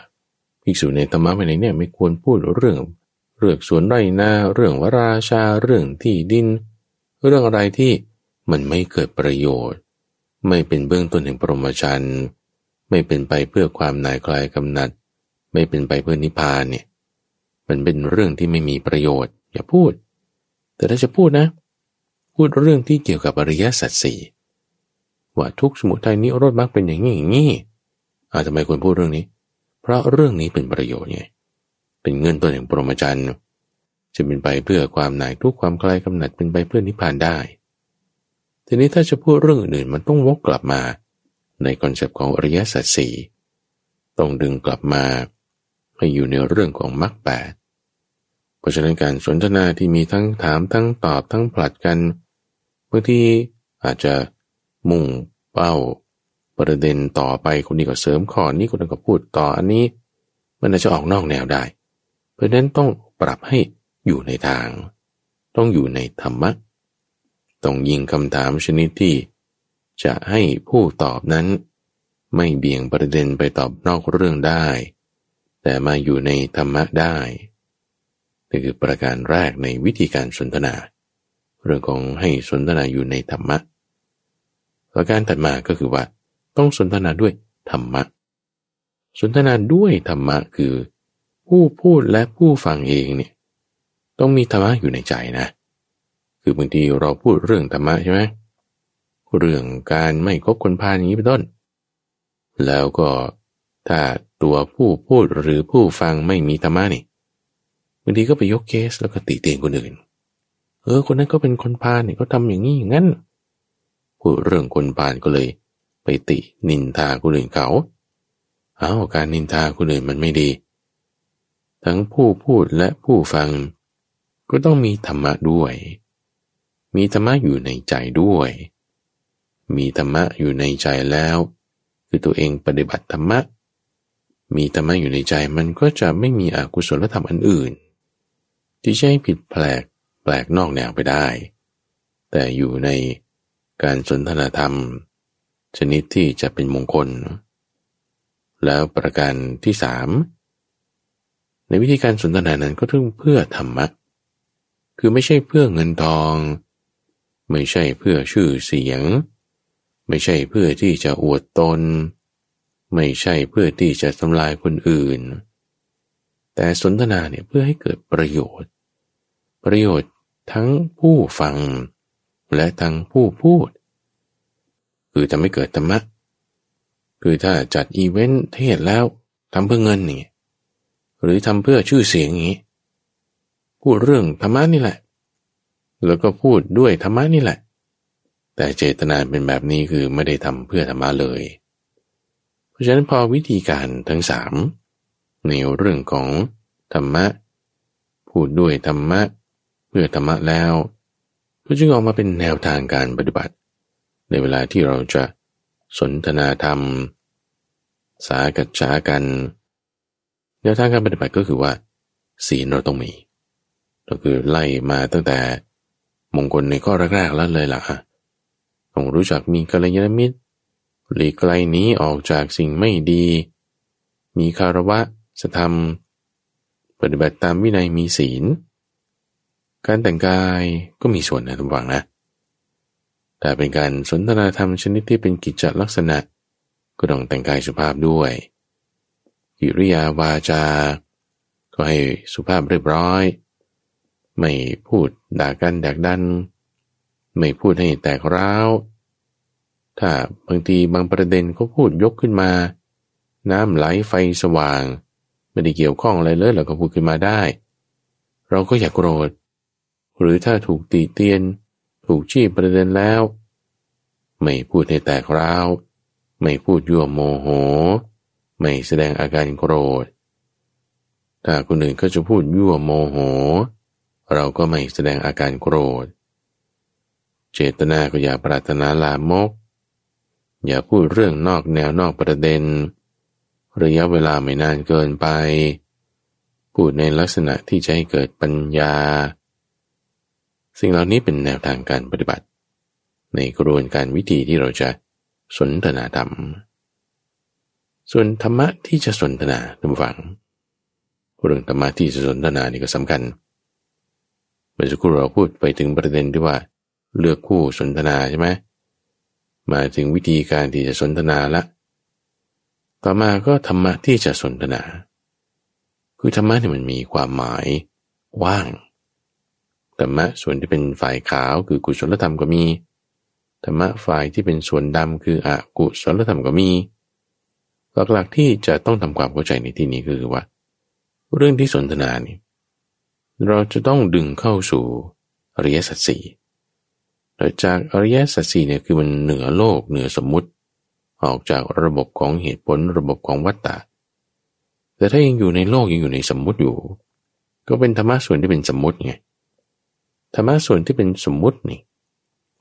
ภิกษุในธรรมะไปไหนเนี่ยไม่ควรพูดเรื่องเรื่องสวนไร่นาเรื่องวราชาเรื่องที่ดิน เรื่องอะไรที่มันไม่เกิดประโยชน์ ไม่เป็นเบื้องต้นแห่งปรมจันทร์ไม่เป็นไปเพื่อความนายคลายกำนัด ไม่เป็นไปเพื่อนิพพานเนี่ยมันเป็นเรื่องที่ไม่มีประโยชน์ อย่าพูด แต่ถ้าจะพูดนะ พูดเรื่องที่เกี่ยวกับอริยสัจสี่ ว่าทุกสมุทัยนี้รถมักเป็นอย่างนี้อย่างนี้อาทำไมควรพูดเรื่องนี้ เพราะเรื่องนี้เป็นประโยชน์ไงเป็นเงินตัวแห่งปรมจันทร์จะเป็นไปเพื่อความหนายทุกความคลายกำหนัดเป็นไปเพื่อนิพพานได้ ทีนี้ถ้าจะพูดเรื่องอื่นมันต้องวกกลับมาในคอนเซปต์ของอริยสัจสี่ต้องดึงกลับมาให้อยู่ในเรื่องของมรรคแปดเพราะฉะนั้นการสนทนาที่มีทั้งถามทั้งตอบทั้งผลัดกันบางทีอาจจะ มุ่งเป้า ประเด็นต่อไปคนนี้ก็เสริมข้อนี้คนนั้นก็พูดต่ออันนี้ มันอาจจะออกนอกแนวได้ เพราะนั้นต้องปรับให้อยู่ในทาง ต้องอยู่ในธรรมะต้องยิงคำถามชนิดที่ จะให้ผู้ตอบนั้น ไม่เบี่ยงประเด็นไปตอบนอกเรื่องได้ แต่มาอยู่ในธรรมะได้นี่คือประการแรกในวิธีการสนทนา เรื่องของให้สนทนาอยู่ในธรรมะ ประการถัดมาก็คือว่า ต้องสนทนาด้วยธรรมะ สนทนาด้วยธรรมะคือ ผู้พูดและผู้ฟังเองเนี่ยต้องมีธรรมะอยู่ในใจนะ คือบางทีเราพูดเรื่องธรรมะใช่ไหมเรื่องการไม่คบคนพาลอย่างนี้เป็นต้น แล้วก็ถ้าตัวผู้พูดหรือผู้ฟังไม่มีธรรมะนี่บางทีก็ไปยกเคสแล้วก็ติเตียงคนอื่น เออ คนนั้นก็เป็นคนพาลนี่เขาทาอย่างนี้อย่างนั้น พูดเรื่องคนพาลก็เลย ไปตินินทาคนอื่นเขาเอาการนินทาคนอื่นมันไม่ดี ทั้งผู้พูดและผู้ฟัง ก็ต้องมีธรรมะด้วย มีธรรมะอยู่ในใจด้วย มีธรรมะอยู่ในใจแล้ว คือตัวเองปฏิบัติธรรมะ มีธรรมะอยู่ในใจมันก็จะไม่มีอกุศลธรรมอันอื่น ที่ใช่ผิดแปลกแปลกนอกแนวไปได้ แต่อยู่ใน การสนทนาธรรม ชนิดที่จะเป็นมงคล แล้วประการที่สามในวิธีการสนทนานั้นก็ต้องเพื่อธรรมะ คือไม่ใช่เพื่อเงินทอง ไม่ใช่เพื่อชื่อเสียง ไม่ใช่เพื่อที่จะอวดตน ไม่ใช่เพื่อที่จะทำลายคนอื่น แต่สนทนาเนี่ยเพื่อให้เกิดประโยชน์ ประโยชน์ทั้งผู้ฟัง และทั้งผู้พูด คือจะไม่เกิดธรรมะ คือถ้าจัดอีเวนต์เทศแล้วทำเพื่อเงินนี่หรือทำเพื่อชื่อเสียงอย่างนี้พูดเรื่องธรรมะนี่แหละ แล้วก็พูดด้วยธรรมะนี่แหละ แต่เจตนาเป็นแบบนี้คือไม่ได้ทำเพื่อธรรมะเลย เพราะฉะนั้นพอวิธีการทั้งสามในเรื่องของธรรมะ พูดด้วยธรรมะ เพื่อธรรมะแล้ว ก็จึงออกมาเป็นแนวทางการปฏิบัติ ในเวลาที่เราจะสนทนาธรรม สากัจฉากัน แนวทางการปฏิบัติก็คือว่า ศีลเราต้องมี ก็คือไล่มาตั้งแต่มงคลในข้อแรกๆแล้วเลยล่ะต้องรู้จักมีกัลยาณมิตรหลีกไกลนี้ออกจากสิ่งไม่ดี มีคารวะสธรรม ปฏิบัติตามวินัยมีศีล การแต่งกายก็มีส่วนนะทุกฝังนะ แต่เป็นการสนทนาธรรมชนิดที่เป็นกิจลักษณะ ก็ต้องแต่งกายสุภาพด้วยกิริยาวาจา ก็ให้สุภาพเรียบร้อย ไม่พูดด่ากันดักดัน ไม่พูดให้แตกร้าว ถ้าบางทีบางประเด็นก็พูดยกขึ้นมา น้ำไหลไฟสว่าง ไม่ได้เกี่ยวข้องอะไรเลยเราก็พูดขึ้นมาได้ เราก็อย่ากโกรธ หรือถ้าถูกตีเตียน ถูกชี้ประเด็นแล้ว ไม่พูดให้แตกร้าว ไม่พูดยั่วโมโห ไม่แสดงอาการโกรธ ถ้าคนอื่นก็จะพูดยั่วโมโห เราก็ไม่แสดงอาการโกรธ เจตนาก็อย่าปรารถนาลามก อย่าพูดเรื่องนอกแนวนอกประเด็น ระยะเวลาไม่นานเกินไป พูดในลักษณะที่จะให้เกิดปัญญา สิ่งเหล่านี้เป็นแนวทางการปฏิบัติ ในกระบวนการวิธีที่เราจะสนทนาธรรม ส่วนธรรมะที่จะสนทนาท่านฟัง เรื่องธรรมะที่จะสนทนานี่ก็สำคัญเมื่อสักครู่เราพูดไปถึงประเด็นที่ว่า เลือกคู่สนทนาใช่ไหมมาถึงวิธีการที่จะสนทนาละ ต่อมาก็ธรรมะที่จะสนทนา คือธรรมะที่มันมีความหมายว่าง ธรรมะส่วนที่เป็นฝ่ายขาวคือกุศลธรรมก็มีธรรมะฝ่ายที่เป็นส่วนดำคืออกุศลธรรมก็มี หลักๆที่จะต้องทำความเข้าใจในที่นี้คือว่า เรื่องที่สนทนานี่เราจะต้องดึงเข้าสู่อริยสัจสี่จากอริยสัจสี่เนี่ยคือมันเหนือโลกเหนือสมมุติ ออกจากระบบของเหตุผลระบบของวัตตะ แต่ถ้ายังอยู่ในโลกยังอยู่ในสมมุติอยู่ ก็เป็นธรรมะส่วนที่เป็นสมมุติไง ธรรมะส่วนที่เป็นสมมุตินี่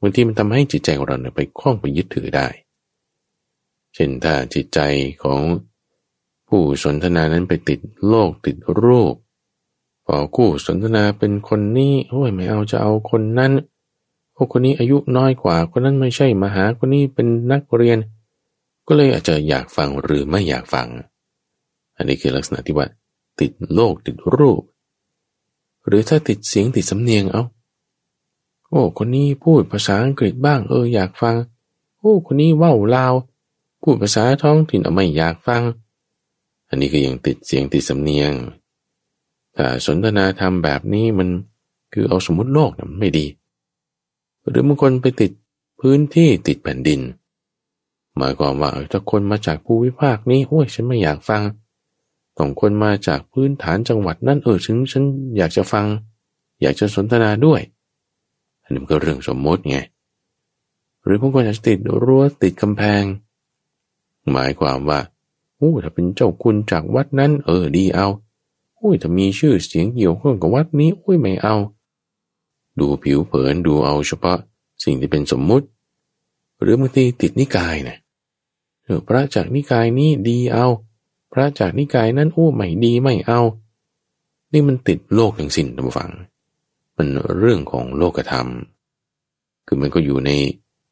บางทีมันทำให้จิตใจของเราเนี่ยไปคล้องไปยึดถือได้ เช่นถ้าจิตใจของผู้สนทนานั้นไปติดโลกติดรูปพอคู่สนทนาเป็นคนนี้โอ้ยไม่เอาจะเอาคนนั้นโอ้คนนี้อายุน้อยกว่า คนนั้นไม่ใช่มหาคนนี้เป็นนักเรียน ก็เลยอาจจะอยากฟังหรือไม่อยากฟัง อันนี้คือลักษณะที่ว่า ติดโลกติดรูป หรือถ้าติดเสียงติดสำเนียงเอา โอ้ คนนี้พูดภาษาอังกฤษบ้างเอออยากฟัง โอ้ คนนี้ว่าวลาว พูดภาษาท้องถิ่นเอาไม่อยากฟัง อันนี้ก็ยังติดเสียงติดสำเนียงแต่สนทนาธรรมแบบนี้มันคือเอาสมมติโลกนะไม่ดี หรือบางคนไปติดพื้นที่ติดแผ่นดิน หมายความว่าถ้าคนมาจากภูมิภาคนี้โอ้ยฉันไม่อยากฟังต้องคนมาจากพื้นฐานจังหวัดนั่นเออฉันฉันอยากจะฟัง อยากจะสนทนาด้วย อันนี้ก็เรื่องสมมติไง หรือบางคนอาจจะติดรั้วติดกำแพง หมายความว่าโอ้ถ้าเป็นเจ้าคุณจากวัดนั้น เออดีเอาโอ้ยถ้ามีชื่อเสียงเกี่ยวข้องกับวัดนี้โอ้ยไม่เอา ดูผิวเผินดูเอาเฉพาะสิ่งที่เป็นสมมุติ หรือบางทีติดนิกายนะเออพระจากนิกายนี้ดีเอา พระจากนิกายนั้นโอ้ไม่ดีไม่เอา นี่มันติดโลกทั้งสิ้นท่านฟัง มันเรื่องของโลกธรรม คือมันก็อยู่ใน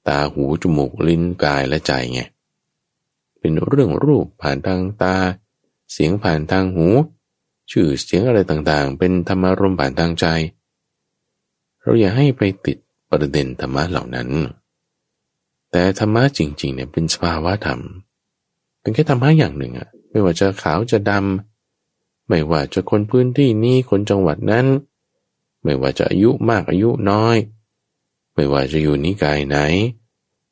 ตาหูจมูกลิ้นกายและใจไง เป็นเรื่องรูปผ่านทางตา เสียงผ่านทางหู ชื่อเสียงอะไรต่างๆ เป็นธรรมารมผ่านทางใจ เราอย่าให้ไปติดประเด็นธรรมะเหล่านั้น แต่ธรรมะจริงๆเนี่ยเป็นสภาวะธรรม เป็นแค่ธรรมะอย่างหนึ่งอะไม่ว่าจะขาวจะดำไม่ว่าจะคนพื้นที่นี้คนจังหวัดนั้น ไม่ว่าจะอายุมากอายุน้อย ไม่ว่าจะอยู่นิกายไหน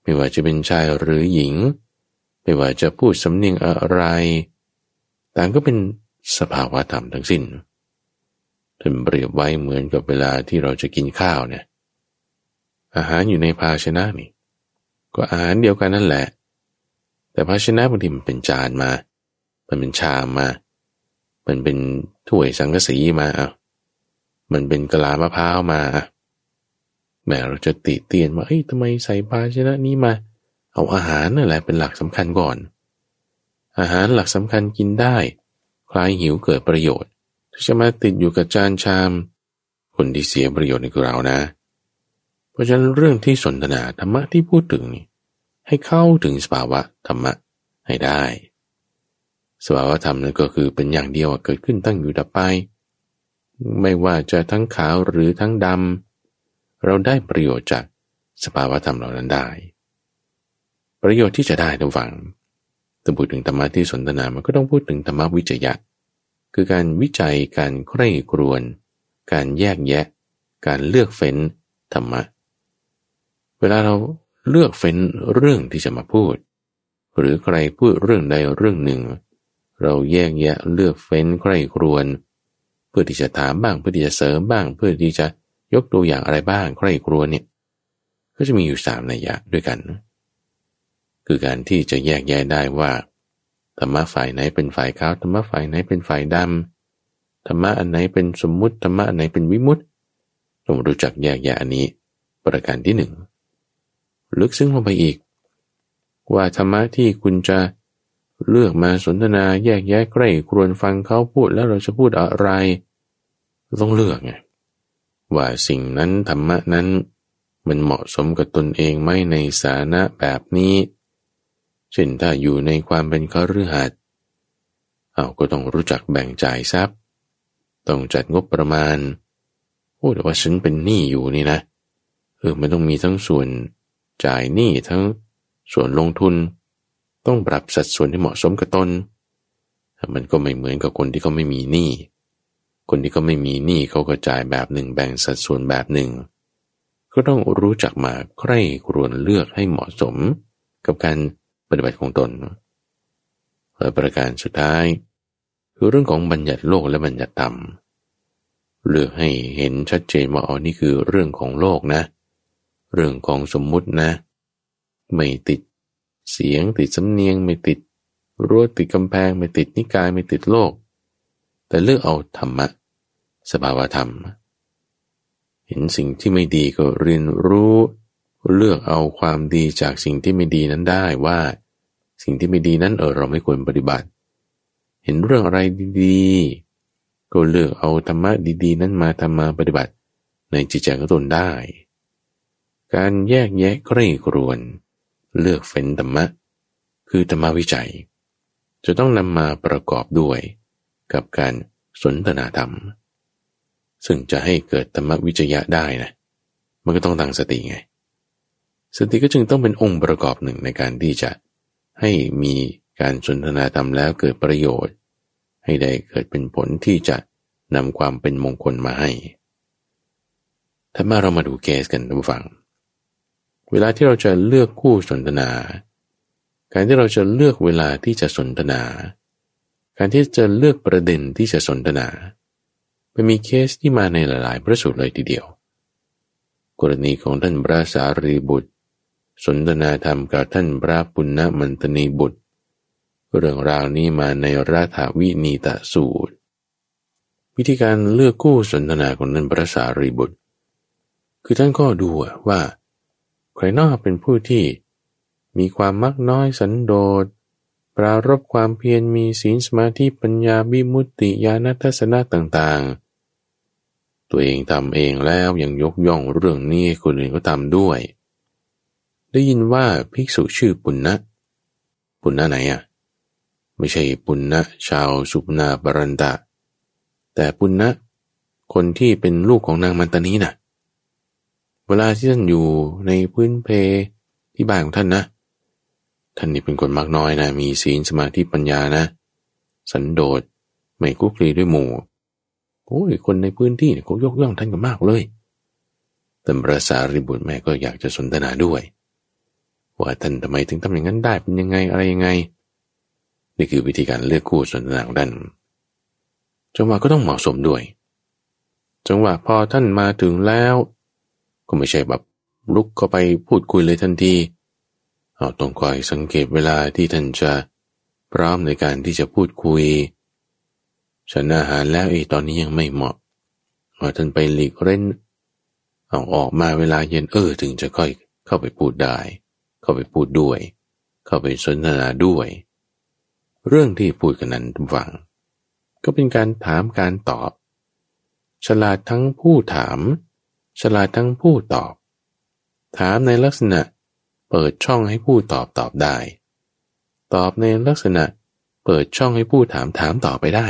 ไม่ว่าจะเป็นชายหรือหญิง ไม่ว่าจะพูดสำเนียงอะไรต่างก็เป็นสภาวะธรรมทั้งสิ้นท่านเปรียบไว้เหมือนกับเวลาที่เราจะกินข้าวเนี่ย อาหารอยู่ในภาชนะนี่ ก็อาหารเดียวกันนั่นแหละ แต่ภาชนะบางทีมันเป็นจานมา มันเป็นชามมา มันเป็นถ้วยสังกะสีมาอะ มันเป็นกะลามะพร้าวมาแม่เราจะติเตียนว่าเฮ้ยทำไมใส่ภาชนะนี้มา เอาอาหารนั่นแหละเป็นหลักสำคัญก่อน อาหารหลักสำคัญกินได้ คลายหิวเกิดประโยชน์ถ้าจะมาติดอยู่กับจานชาม คนที่เสียประโยชน์นี่คือเรานะ เพราะฉะนั้นเรื่องที่สนทนาธรรมะที่พูดถึงนี่ให้เข้าถึงสภาวะธรรมะให้ได้ สภาวะธรรมนั่นก็คือเป็นอย่างเดียวเกิดขึ้นตั้งอยู่ดับไป ไม่ว่าจะทั้งขาวหรือทั้งดำเราได้ประโยชน์จากสภาวะธรรมเหล่านั้นได้ ประโยชน์ที่จะได้ทุกฝังถ้าพูดถึงธรรมะที่สนทนา มันก็ต้องพูดถึงธรรมะวิจยะ คือการวิจัยการใคร่ครวญการแยกแยะ การเลือกเฟ้นธรรมะ เวลาเราเลือกเฟ้นเรื่องที่จะมาพูด หรือใครพูดเรื่องใดเรื่องหนึ่ง เราแยกแยะเลือกเฟ้นใคร่ครวญเพื่อที่จะถามบ้างเพื่อที่จะเสริมบ้าง เพื่อที่จะยกตัวอย่างอะไรบ้างใครครัวเนี่ยก็จะมีอยู่สามนัยยะด้วยกัน คือการที่จะแยกแยะได้ว่าธรรมะฝ่ายไหนเป็นฝ่ายขาวธรรมะฝ่ายไหนเป็นฝ่ายดธรรมะอันไหนเป็นสมมุติธรรมะอันไหนเป็นวิมุตติต้องรู้จักแยกแยะอันนี้ ประการที่หนึ่งลึกซึ้งลงไปอีก ว่าธรรมะที่คุณจะ เลือกมาสนทนาแยกแยะใกล้ครวนฟังเขาพูดแล้วเราจะพูดอะไร ต้องเลือกไงว่าสิ่งนั้นธรรมะนั้น มันเหมาะสมกับตนเองไหมในสานะแบบนี้เช่นถ้าอยู่ในความเป็นคฤหัสถ์เอาก็ต้องรู้จักแบ่งจ่ายทรัพย์ ต้องจัดงบประมาณโอ้แต่ว่าฉันเป็นหนี้อยู่นี่นะเออมันต้องมีทั้งส่วนจ่ายหนี้ทั้งส่วนลงทุน ต้องปรับสัดส่วนที่เหมาะสมกับตน มันก็ไม่เหมือนกับคนที่เขาไม่มีหนี้ คนที่เขาไม่มีหนี้เขาก็จ่ายแบบหนึ่งแบ่งสัดส่วนแบบหนึ่ง ก็ต้องรู้จักมาใคร่ครวญเลือกให้เหมาะสมกับการปฏิบัติของตนและประการสุดท้าย คือเรื่องของบัญญัติโลกและบัญญัติธรรม เลือกให้เห็นชัดเจนว่าอ๋อนี่คือเรื่องของโลกนะ เรื่องของสมมุตินะ ไม่ติด เสียงติดสำเนียงไม่ติดรั้วติดกำแพงไม่ติดนิกายไม่ติดโลก แต่เลือกเอาธรรมะ สภาวธรรม เห็นสิ่งที่ไม่ดีก็เรียนรู้เลือกเอาความดีจากสิ่งที่ไม่ดีนั้นได้ว่า สิ่งที่ไม่ดีนั้นเออเราไม่ควรปฏิบัติ เห็นเรื่องอะไรดีๆ ก็เลือกเอาธรรมะดีๆ นั้นมาทำมาปฏิบัติ ในจิตใจของตนได้ การแยกแยะใกล้กรวน เลือกเฟ้นธรรมะ คือธรรมวิจัย จะต้องนำมาประกอบด้วย กับการสนทนาธรรม ซึ่งจะให้เกิดธรรมวิจยะได้นะมันก็ต้องตั้งสติไง สติก็จึงต้องเป็นองค์ประกอบหนึ่งในการที่จะให้มีการสนทนาธรรมแล้วเกิดประโยชน์ ให้ได้เกิดเป็นผลที่จะนำความเป็นมงคลมาให้ ถ้ามาเรามาดูเคสกันทุกฝัง เวลาที่เราจะเลือกคู่สนทนา การที่เราจะเลือกเวลาที่จะสนทนา การที่จะเลือกประเด็นที่จะสนทนามันมีเคสที่มาในหลาย ๆ พระสูตรเลยทีเดียว กรณีของท่านพระสารีบุตร สนทนาธรรมกับท่านพระปุณณมันตนีบุตร เรื่องราวนี้มาในราถาวินีตสูตร วิธีการเลือกคู่สนทนาของท่านพระสารีบุตร คือท่านก็ดูว่า ใครนอกเป็นผู้ที่มีความมักน้อยสันโดษ ปรารบความเพียรมีศีลสมาธิปัญญาบิมุตติญาณทัศนะต่างๆ ตัวเองทำเองแล้วยังยกย่องเรื่องนี้คนอื่นก็ทำด้วย ได้ยินว่าภิกษุชื่อปุณณะปุณณะไหนอะไม่ใช่ปุณณะชาวสุปนาบรันตะ แต่ปุณณะคนที่เป็นลูกของนางมันตานีนะ่ะ เวลาที่ท่านอยู่ในพื้นเพที่บ้านของท่านนะ ท่านนี่เป็นคนมากน้อยนะ มีศีลสมาธิปัญญานะ สันโดษ ไม่คุกคีด้วยหมู่ โอ้ย คนในพื้นที่เนี่ยเขายกย่องท่านกันมากเลยแต่พระสารีบุตรแม่ก็อยากจะสนทนาด้วย ว่าท่านทำไมถึงทำอย่างนั้นได้เป็นยังไงอะไรยังไง นี่คือวิธีการเลือกคู่สนทนาของท่านจังหวะก็ต้องเหมาะสมด้วย จังหวะพอท่านมาถึงแล้ว ก็ไม่ใช่แบบลุกเข้าไปพูดคุยเลยทันทีเอาต้องคอยสังเกตเวลาที่ท่านจะพร้อมในการที่จะพูดคุย ฉันอาหารแล้วไอ้ตอนนี้ยังไม่เหมาะว่าท่านไปหลีกเล่นเอาออกมาเวลาเย็นเออถึงจะค่อยเข้าไปพูดได้ เข้าไปพูดด้วย เข้าไปสนทนาด้วย เรื่องที่พูดกันนั้นฟัง ก็เป็นการถามการตอบ ฉลาดทั้งผู้ถาม ฉลาดทั้งผู้ตอบ ถามในลักษณะเปิดช่องให้ผู้ตอบตอบได้ ตอบในลักษณะเปิดช่องให้ผู้ถามถามต่อไปได้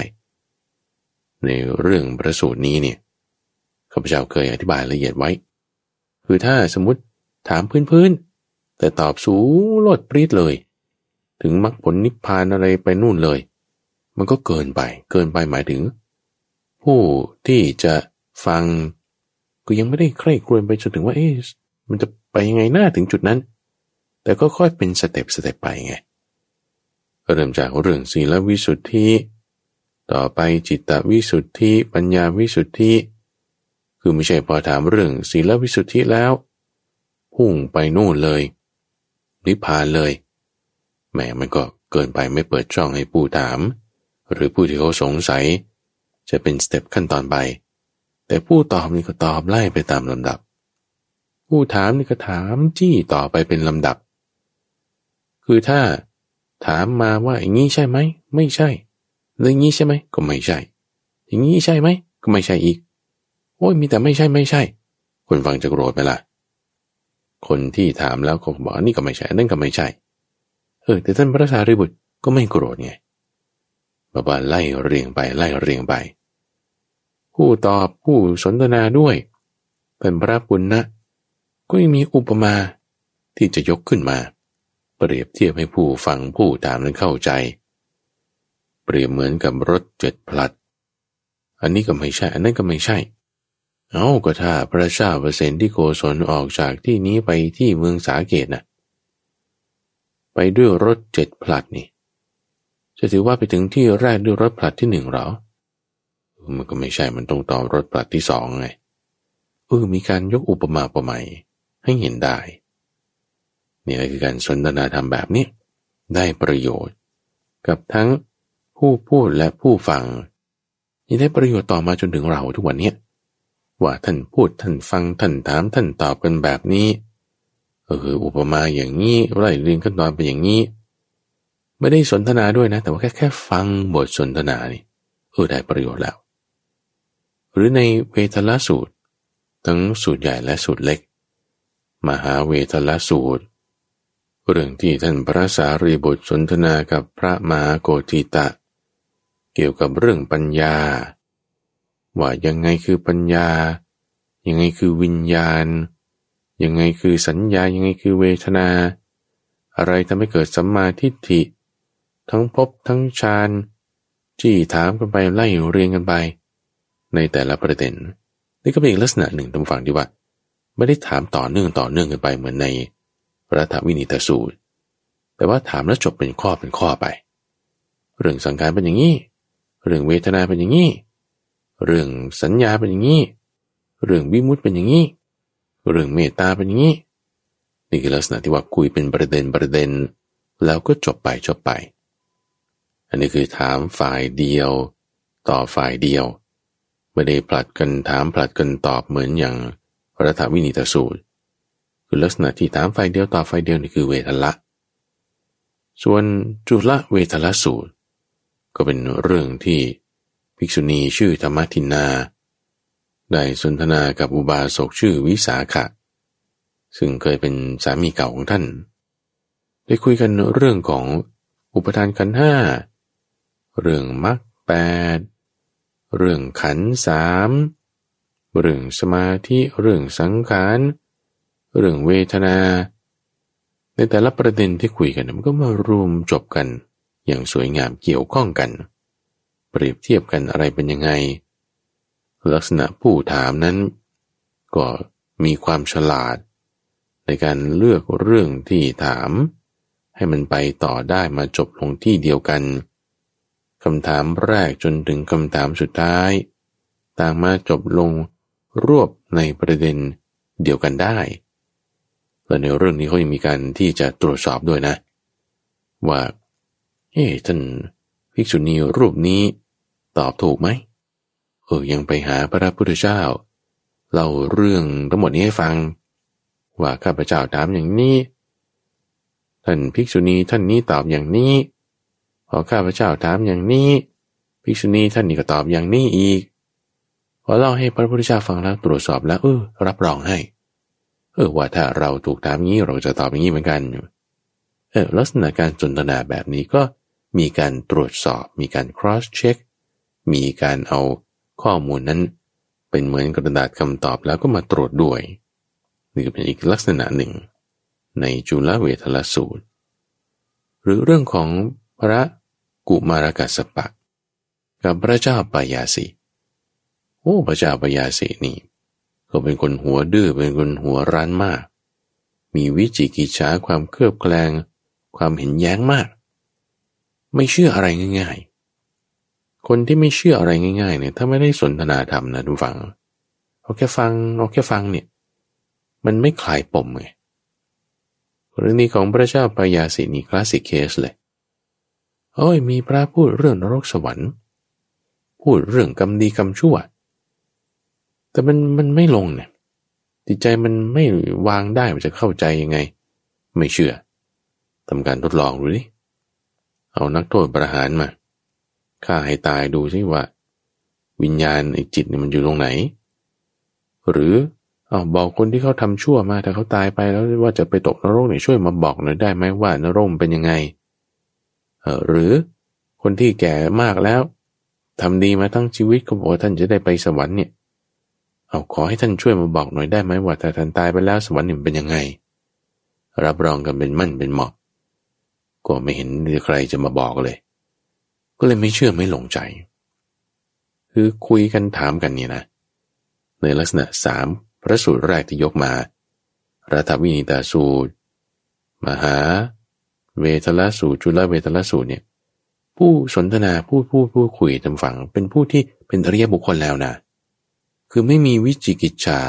ในเรื่องประสูตรนี้เนี่ยข้าพเจ้าเคยอธิบายละเอียดไว้ คือถ้าสมมติถามพื้นๆแต่ตอบสูงโลดปรีดเลย ถึงมรรคผลนิพพานอะไรไปนู่นเลย มันก็เกินไป เกินไปหมายถึง ผู้ที่จะฟัง ก็ยังไม่ได้ใคร่ครวญไปจนถึงว่าเอ๊ะมันจะไปยังไงหน้าถึงจุดนั้น แต่ก็ค่อยเป็นสเต็ปสเต็ปไปไงเริ่มจากเรื่องศีลวิสุทธิต่อไปจิตตวิสุทธิ ปัญญาวิสุทธิ คือไม่ใช่พอถามเรื่องศีลวิสุทธิแล้วพุ่งไปนู่นเลยนิพพานเลยแหมมันก็เกินไปไม่เปิดช่องให้ผู้ถาม หรือผู้ที่เขาสงสัย จะเป็นสเต็ปขั้นตอนไป แต่ผู้ตอบนี่ก็ตอบไล่ไปตามลำดับ ผู้ถามนี่ก็ถามจี้ต่อไปเป็นลำดับ คือถ้าถามมาว่าอย่างนี้ใช่ไหม ไม่ใช่เรื่องนี้ใช่ไหม ก็ไม่ใช่ อย่างนี้ใช่ไหม ก็ไม่ใช่อีก โอ้ยมีแต่ไม่ใช่ไม่ใช่ คนฟังจะโกรธไปละคนที่ถามแล้วก็บอกนี่ก็ไม่ใช่นั่นก็ไม่ใช่ เออ แต่ท่านพระสารีบุตรก็ไม่โกรธไงบอกว่าไล่เรียงไปไล่เรียงไป ผู้ตอบผู้สนทนาด้วยเป็นพระปุณณนะก็ยังมีอุปมาที่จะยกขึ้นมา เปรียบเทียบให้ผู้ฟังผู้ถามนั้นเข้าใจ เปรียบเหมือนกับรถเจ็ดพลัด อันนี้ก็ไม่ใช่ อันนั้นก็ไม่ใช่ เอาก็ถ้าพระเจ้าเปอร์เซนที่โกศลออกจากที่นี้ไปที่เมืองสาเกตนะไปด้วยรถเจ็ดพลัดนี่จะถือว่าไปถึงที่แรกด้วยรถผลัดที่หนึ่งหรอ มันก็ไม่ใช่มันต้องต่อรถผลัดที่สองไงเออมีการยกอุปมาประไมยให้เห็นได้นี่คือการสนทนาธรรมแบบนี้ได้ประโยชน์ กับทั้งผู้พูดและผู้ฟังนี่ได้ประโยชน์ต่อมาจนถึงเราทุกวันนี้ว่าท่านพูดท่านฟังท่านถามท่านตอบกันแบบนี้เอออุปมาอย่างนี้ไล่เรียงขั้นตอนเป็นอย่างนี้ ไม่ได้สนทนาด้วยนะ แต่ว่าแค่แค่ฟังบทสนทนานี่เออได้ประโยชน์แล้ว หรือในเวทละสูตร ทั้งสูตรใหญ่และสูตรเล็ก มหาเวทละสูตร เรื่องที่ท่านพระสารีบุตรสนทนากับพระมหาโกติตะ เกี่ยวกับเรื่องปัญญา ว่ายังไงคือปัญญา ยังไงคือวิญญาณ ยังไงคือสัญญายังไงคือเวทนา อะไรทำให้เกิดสัมมาทิฏฐิ ทั้งพบทั้งฌานจี้ถามกันไปไล่เรียงกันไป ในแต่ละประเด็น นี่ก็เป็นอีกลักษณะหนึ่งตรงฝั่งที่ว่า ไม่ได้ถามต่อเนื่องต่อเนื่องกันไปเหมือนในรัฐวินิตสูตร แต่ว่าถามแล้วจบเป็นข้อเป็นข้อไป เรื่องสังขารเป็นอย่างนี้ เรื่องเวทนาเป็นอย่างนี้ เรื่องสัญญาเป็นอย่างนี้ เรื่องวิมุตเป็นอย่างนี้ เรื่องเมตตาเป็นอย่างนี้ นี่คือลักษณะที่ว่าคุยเป็นประเด็นประเด็น แล้วก็จบไปจบไป อันนี้คือถามฝ่ายเดียว ต่อฝ่ายเดียว ไม่ได้ผลัดกันถามผลัดกันตอบเหมือนอย่างรัฐวินิตสูตร คือลักษณะที่ถามฝ่ายเดียวตอฝ่ายเดียวนี่คือเวทละ ส่วนจุลเวทละสูตร ก็เป็นเรื่องที่ภิกษุณีชื่อธรรมทินนา ได้สนทนากับอุบาสกชื่อวิสาขะ ซึ่งเคยเป็นสามีเก่าของท่าน ได้คุยกันเรื่องของอุปทานขันห้า เรื่องมรรคแปด เรื่องขันสามเรื่องสมาธิเรื่องสังขารเรื่องเวทนา ในแต่ละประเด็นที่คุยกันมันก็มารวมจบกัน อย่างสวยงามเกี่ยวข้องกัน เปรียบเทียบกันอะไรเป็นยังไง ลักษณะผู้ถามนั้น ก็มีความฉลาด ในการเลือกเรื่องที่ถาม ให้มันไปต่อได้มาจบลงที่เดียวกัน คำถามแรกจนถึงคำถามสุดท้าย ต่างมาจบลงรวบในประเด็นเดียวกันได้และในเรื่องนี้เขายังมีการที่จะตรวจสอบด้วยนะ ว่าเฮ้ท่านภิกษุณีรูปนี้ตอบถูกไหมเออยังไปหาพระพุทธเจ้าเล่าเรื่องทั้งหมดนี้ให้ฟัง ว่าข้าพเจ้าถามอย่างนี้ ท่านภิกษุณีท่านนี้ตอบอย่างนี้ พอข้าพเจ้าถามอย่างนี้ ภิกษุณีท่านนี่ก็ตอบอย่างนี้อีก พอเล่าให้พระพุทธเจ้าฟังแล้วตรวจสอบแล้วเออรับรองให้ เออว่าถ้าเราถูกถามงี้เราจะตอบอย่างนี้เหมือนกันเออลักษณะการสนทนาแบบนี้ก็มีการตรวจสอบ มีการ cross check มีการเอาข้อมูลนั้น เป็นเหมือนกระดาษคำตอบแล้วก็มาตรวจด้วยนี่เป็นอีกลักษณะหนึ่ง ในจุลเวทลสูตร หรือเรื่องของพระ กุมารกัสปะ กับพระเจ้าปายาสีโอ้พระเจ้าปยาสีนี่ ก็เป็นคนหัวดื้อเป็นคนหัวร้านมาก มีวิจิกิจฉาความเครือบแคลง ความเห็นแย้งมาก ไม่เชื่ออะไรง่าย ๆ คนที่ไม่เชื่ออะไรง่าย ๆ เนี่ย ถ้าไม่ได้สนทนาธรรมนะทุกฝังเอาแค่ฟังเอาแค่ฟังเนี่ย มันไม่คลายปมไงเรื่องนี้ของพระเจ้าปยาสีนี่คลาสสิกเคสเลย โอ้ยมีพระพูดเรื่องนรกสวรรค์ พูดเรื่องกรรมดีกรรมชั่ว แต่มันมันไม่ลงเนี่ยจิตใจมันไม่วางได้มันจะเข้าใจยังไง ไม่เชื่อทำการทดลองดูดิเอานักโทษประหารมาฆ่าให้ตายดูซิว่า วิญญาณไอ้จิตนี่มันอยู่ตรงไหน หรือเอาบอกคนที่เขาทำชั่วมาแต่เขาตายไปแล้วว่าจะไปตกนรกเนี่ยช่วยมาบอกหน่อยได้ไหมว่านรกเป็นยังไง หรือคนที่แก่มากแล้วทำดีมาทั้งชีวิตก็บอกว่าท่านจะได้ไปสวรรค์เนี่ยเอาขอให้ท่านช่วยมาบอกหน่อยได้ไหมว่าถ้าท่านตายไปแล้วสวรรค์นี่เป็นยังไง รับรองกันเป็นมั่นเป็นเหมาะ ก็ไม่เห็นใครจะมาบอกเลย ก็เลยไม่เชื่อไม่หลงใจ คือคุยกันถามกันเนี่ยนะในลักษณะสามพระสูตรแรกที่ยกมารัฐวินิตาสูตร มหา เวทละสูตรจุลเวทละสูตรเนี่ยผู้สนทนาผู้พูดผู้คุยทำฝัง เป็นผู้ที่เป็นอริยบุคคลแล้วนะ คือไม่มีวิจิกิจฉา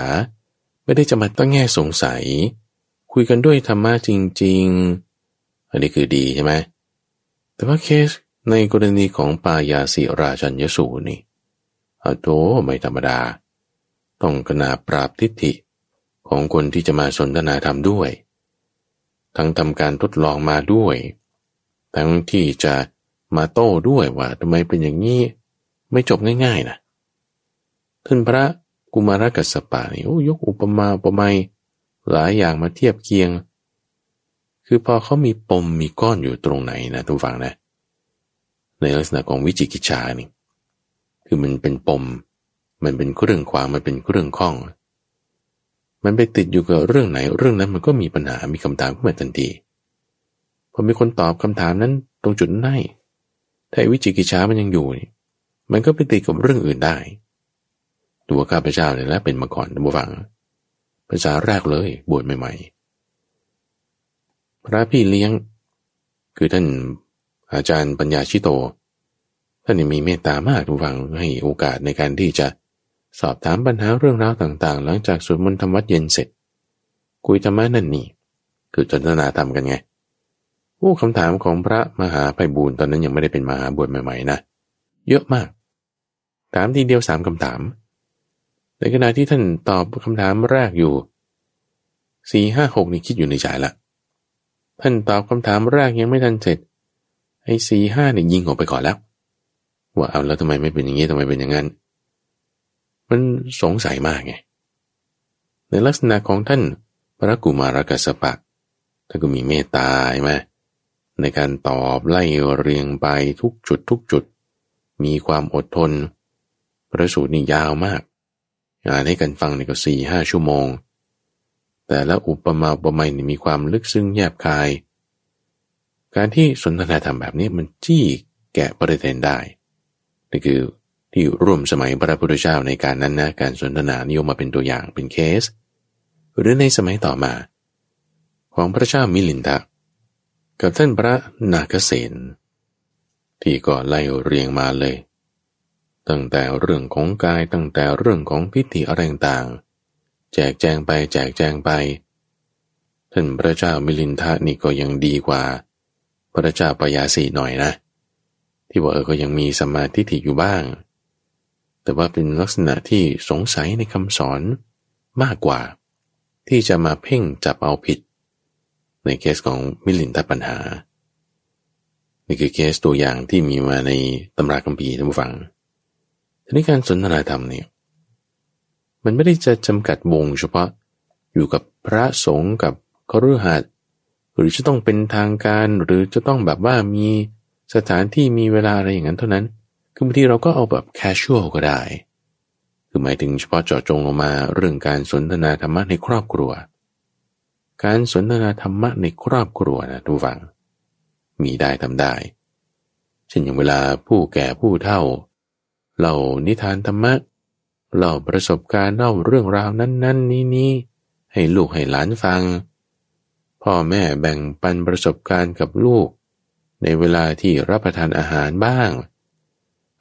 ไม่ได้จะมาตั้งแง่สงสัย คุยกันด้วยธรรมะจริง ๆ อันนี้คือดีใช่ไหมแต่ว่าเคสในกรณีของปายาสิราชัญยสูนี่อโตไม่ธรรมดา ต้องกนาปราบทิฏฐิของคนที่จะมาสนทนาธรรมด้วย ทั้งทำการทดลองมาด้วย ทั้งที่จะมาโต้ด้วยว่าทำไมเป็นอย่างนี้ ไม่จบง่ายๆนะท่านพระกุมารกัสปะนี่ยกอุปมาอุปไมยหลายอย่างมาเทียบเคียง คือพอเขามีปมมีก้อนอยู่ตรงไหนนะทุกฝังนะ ในลักษณะของวิจิกิจชานี่ คือมันเป็นปม มันเป็นเรื่องความมันเป็นเรื่องข้อง มันไปติดอยู่กับเรื่องไหน เรื่องนั้นมันก็มีปัญหา มีคำถามขึ้นมาทันที พอมีคนตอบคำถามนั้นตรงจุดนั้นให้ถ้าวิจิกิจฉามันยังอยู่มันก็ไปติดกับเรื่องอื่นได้ ตัวข้าพเจ้าเนี่ยและเป็นมาก่อนนะบูฟัง ภาษาแรกเลยบวชใหม่ๆ พระพี่เลี้ยง คือท่านอาจารย์ปัญญาชิโต ท่านมีเมตตามากทุกฝังให้โอกาสในการที่จะ สอบถามปัญหาเรื่องราวต่างๆ หลังจากสวดมนต์ธรรมวัดเย็นเสร็จ คุยธรรมะนั่นนี่ คือจนนาธรรมกันไงโอ้คำถามของพระมหาไพบูลตอนนั้นยังไม่ได้เป็นมหาบวชใหม่ๆนะเยอะมาก ถามทีเดียวสามคำถาม ในขณะที่ท่านตอบคำถามแรกอยู่สี่ห้าหกนี่คิดอยู่ในใจละท่านตอบคำถามแรกยังไม่ทันเสร็จไอ้สี่ห้าเนี่ยยิงออกไปก่อนแล้ว ว่าเอาแล้วทำไมไม่เป็นอย่างนี้ทำไมเป็นอย่างนั้น มันสงสัยมากไง ในลักษณะของท่านพระกุมารกัสปะท่านก็มีเมตตาใช่ไหมในการตอบไล่เรียงไปทุกจุดทุกจุด มีความอดทน พระสูตรนี่ยาวมากอ่านให้กันฟังนี่ก็สี่ห้าชั่วโมง แต่ละอุปมาอุปไมยนี่มีความลึกซึ้งแยบคาย การที่สนทนาธรรมแบบนี้มันจี้แกะประเด็นได้นี่คือ ที่ร่วมสมัยพระพุทธเจ้าในการนั้นนะการสนทนานิยมมาเป็นตัวอย่างเป็นเคส หรือในสมัยต่อมา ของพระเจ้ามิลินทะกับท่านพระนาคเสนที่ก็ไล่เรียงมาเลย ตั้งแต่เรื่องของกายตั้งแต่เรื่องของพิธีอะไรต่างแจกแจงไปแจกแจงไป ท่านพระเจ้ามิลินทะนี่ก็ยังดีกว่า พระเจ้าปยาสีหน่อยนะ ที่ว่าเออก็ยังมีสมาธิอยู่บ้าง แต่ว่าเป็นลักษณะที่สงสัยในคำสอนมากกว่า ที่จะมาเพ่งจับเอาผิด ในเคสของมิลินทปัญหา นี่คือเคสตัวอย่างที่มีมาในตำราคัมภีร์ท่านผู้ฟังทีนี้การสนทนาธรรมเนี่ยมันไม่ได้จะจำกัดวงเฉพาะอยู่กับพระสงฆ์กับคฤหัสถ์หรือจะต้องเป็นทางการหรือจะต้องแบบว่ามีสถานที่มีเวลาอะไรอย่างนั้นเท่านั้น คือบางทีเราก็เอาแบบ casual ก็ได้ คือหมายถึงเฉพาะเจาะจงลงมาเรื่องการสนทนาธรรมะในครอบครัว การสนทนาธรรมะในครอบครัวนะทุกฝัง มีได้ทำได้ เช่นอย่างเวลาผู้แก่ผู้เฒ่าเล่านิทานธรรมะเล่าประสบการณ์เล่าเรื่องราวนั้น ๆ นี้นี้ให้ลูกให้หลานฟัง พ่อแม่แบ่งปันประสบการณ์กับลูก ในเวลาที่รับประทานอาหารบ้าง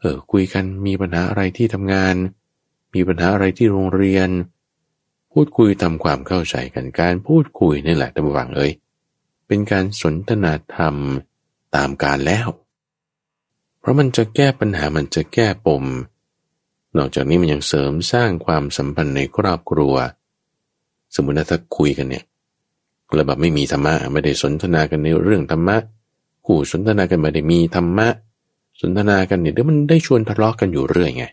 เออคุยกันมีปัญหาอะไรที่ทำงาน มีปัญหาอะไรที่โรงเรียน พูดคุยทำความเข้าใจกันการพูดคุยนี่แหละตำวังเอ้ยเป็นการสนทนาธรรมตามการแล้ว เพราะมันจะแก้ปัญหามันจะแก้ปม นอกจากนี้มันยังเสริมสร้างความสัมพันธ์ในครอบครัว สมมติถ้าคุยกันเนี่ยแล้วแบบไม่มีธรรมะไม่ได้สนทนากันในเรื่องธรรมะคู่สนทนากันไม่ได้มีธรรมะ สนทนากันเนี่ยเดี๋ยวมันได้ชวนทะเลาะกกันอยู่เรื่อยไง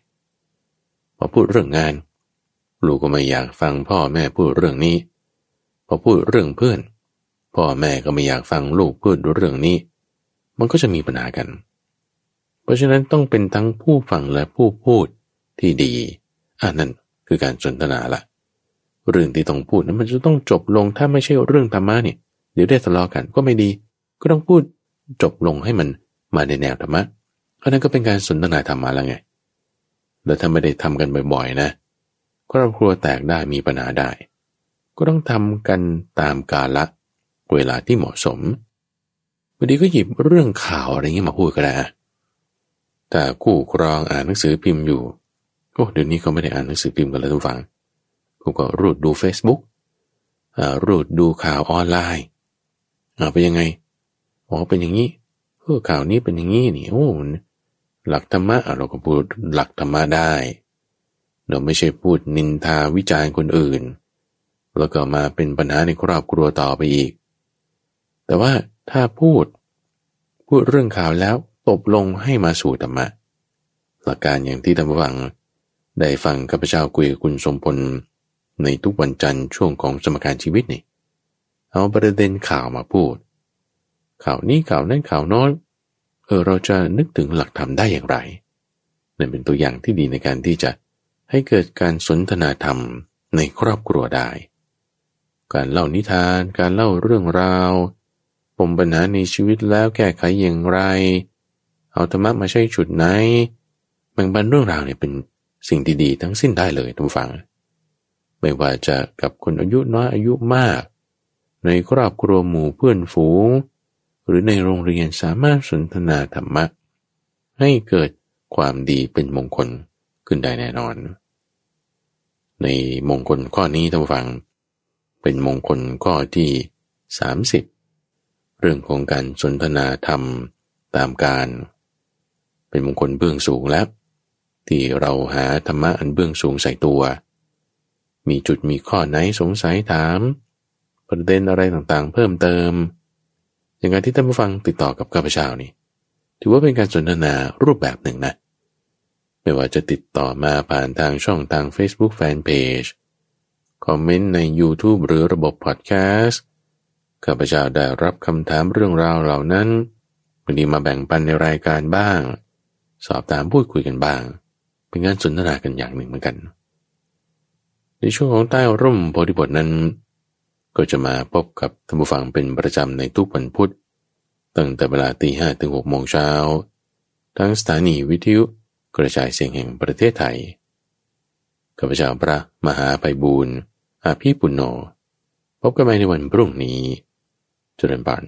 พอพูดเรื่องงาน ลูกก็ไม่อยากฟังพ่อแม่พูดเรื่องนี้ พอพูดเรื่องเพื่อน พ่อแม่ก็ไม่อยากฟังลูกพูดเรื่องนี้ มันก็จะมีปัญหากัน เพราะฉะนั้นต้องเป็นทั้งผู้ฟังและผู้พูดที่ดีอ่านั่นคือการสนทนาละเรื่องที่ต้องพูดนั้นมันจะต้องจบลงถ้าไม่ใช่เรื่องธรรมะเนี่ยเดี๋ยวได้ทะเลาะกันก็ไม่ดี ก็ต้องพูดจบลงให้มันมาในแนวธรรมะ เพราะนั้นก็เป็นการสนทนาธรรมะแล้วไง แล้วถ้าไม่ได้ทำกันบ่อยๆ นะครอบครัวแตกได้มีปัญหาได้ ก็ต้องทำกันตามกาละเวลาที่เหมาะสมบางทีก็หยิบเรื่องข่าวอะไรเงี้ยมาพูดก็ได้แต่คู่ครองอ่านหนังสือพิมพ์อยู่โอ้เดี๋ยวนี้เขาไม่ได้อ่านหนังสือพิมพ์กันแล้วทุกฝังผมก็รูดดู Facebook อ่ารูดดูข่าวออนไลน์อ่าเป็นยังไงอ๋อเป็นอย่างนี้เออข่าวนี้เป็นอย่างนี้นี่โอ้ หลักธรรมะเราก็พูดหลักธรรมะได้ เราไม่ใช่พูดนินทาวิจารณ์คนอื่น แล้วก็มาเป็นปัญหาในครอบครัวต่อไปอีก แต่ว่าถ้าพูดพูดเรื่องข่าวแล้วตบลงให้มาสู่ธรรมะ หลักการอย่างที่ท่านฟังได้ฟังข้าพเจ้าคุยกับคุณสมพลในทุกวันจันทร์ช่วงของสมการชีวิตนี่เอาประเด็นข่าวมาพูด ข่าวนี้ข่าวนั้นข่าวน้อย เออเราจะนึกถึงหลักธรรมได้อย่างไรนี่นเป็นตัวอย่างที่ดีในการที่จะให้เกิดการสนทนาธรรมในครอบครัวได้ การเล่านิทาน การเล่าเรื่องราวปมปัญหาในชีวิตแล้วแก้ไขอย่างไร เอาธรรมะมาใช้ฉุดไหนแบ่งปันเรื่องราวเนี่ยเป็นสิ่งดีๆทั้งสิ้นได้เลยทุกฝัง ไม่ว่าจะกับคนอายุน้อยอายุมาก ในครอบครัวหมู่เพื่อนฝูง หรือในโรงเรียนสามารถสนทนาธรรมะ ให้เกิดความดีเป็นมงคลขึ้นได้แน่นอน ในมงคลข้อนี้ท่านฟัง เป็นมงคลข้อที่ 30 เรื่องของการสนทนาธรรมตามการ เป็นมงคลเบื้องสูงแล้ว ที่เราหาธรรมะอันเบื้องสูงใส่ตัว มีจุดมีข้อไหนสงสัยถาม ประเด็นอะไรต่างๆ เพิ่มเติม อย่างการที่ท่านผู้ฟังติดต่อกับข้าพเจ้านี่ ถือว่าเป็นการสนทนารูปแบบหนึ่งนะ ไม่ว่าจะติดต่อมาผ่านทางช่องทาง Facebook Fanpage คอมเมนต์ใน YouTube หรือระบบพอดแคสต์ข้าพเจ้าได้รับคำถามเรื่องราวเหล่านั้นบางทีมาแบ่งปันในรายการบ้าง สอบถามพูดคุยกันบ้าง เป็นการสนทนากันอย่างหนึ่งเหมือนกัน ในช่วงของใต้ร่มโพธิบทนั้น ก็จะมาพบกับท่านผู้ฟังเป็นประจำในทุกวันพุธตั้งแต่เวลาตีห้ถึงหกโมงเช้า ทั้งสถานีวิทยุกระจายเสียงแห่งประเทศไทยข้าพเจ้าพระมหาไพบูรณ์อาภีปุณโญพบกันใหม่ในวันพรุ่งนี้ เจริญบาน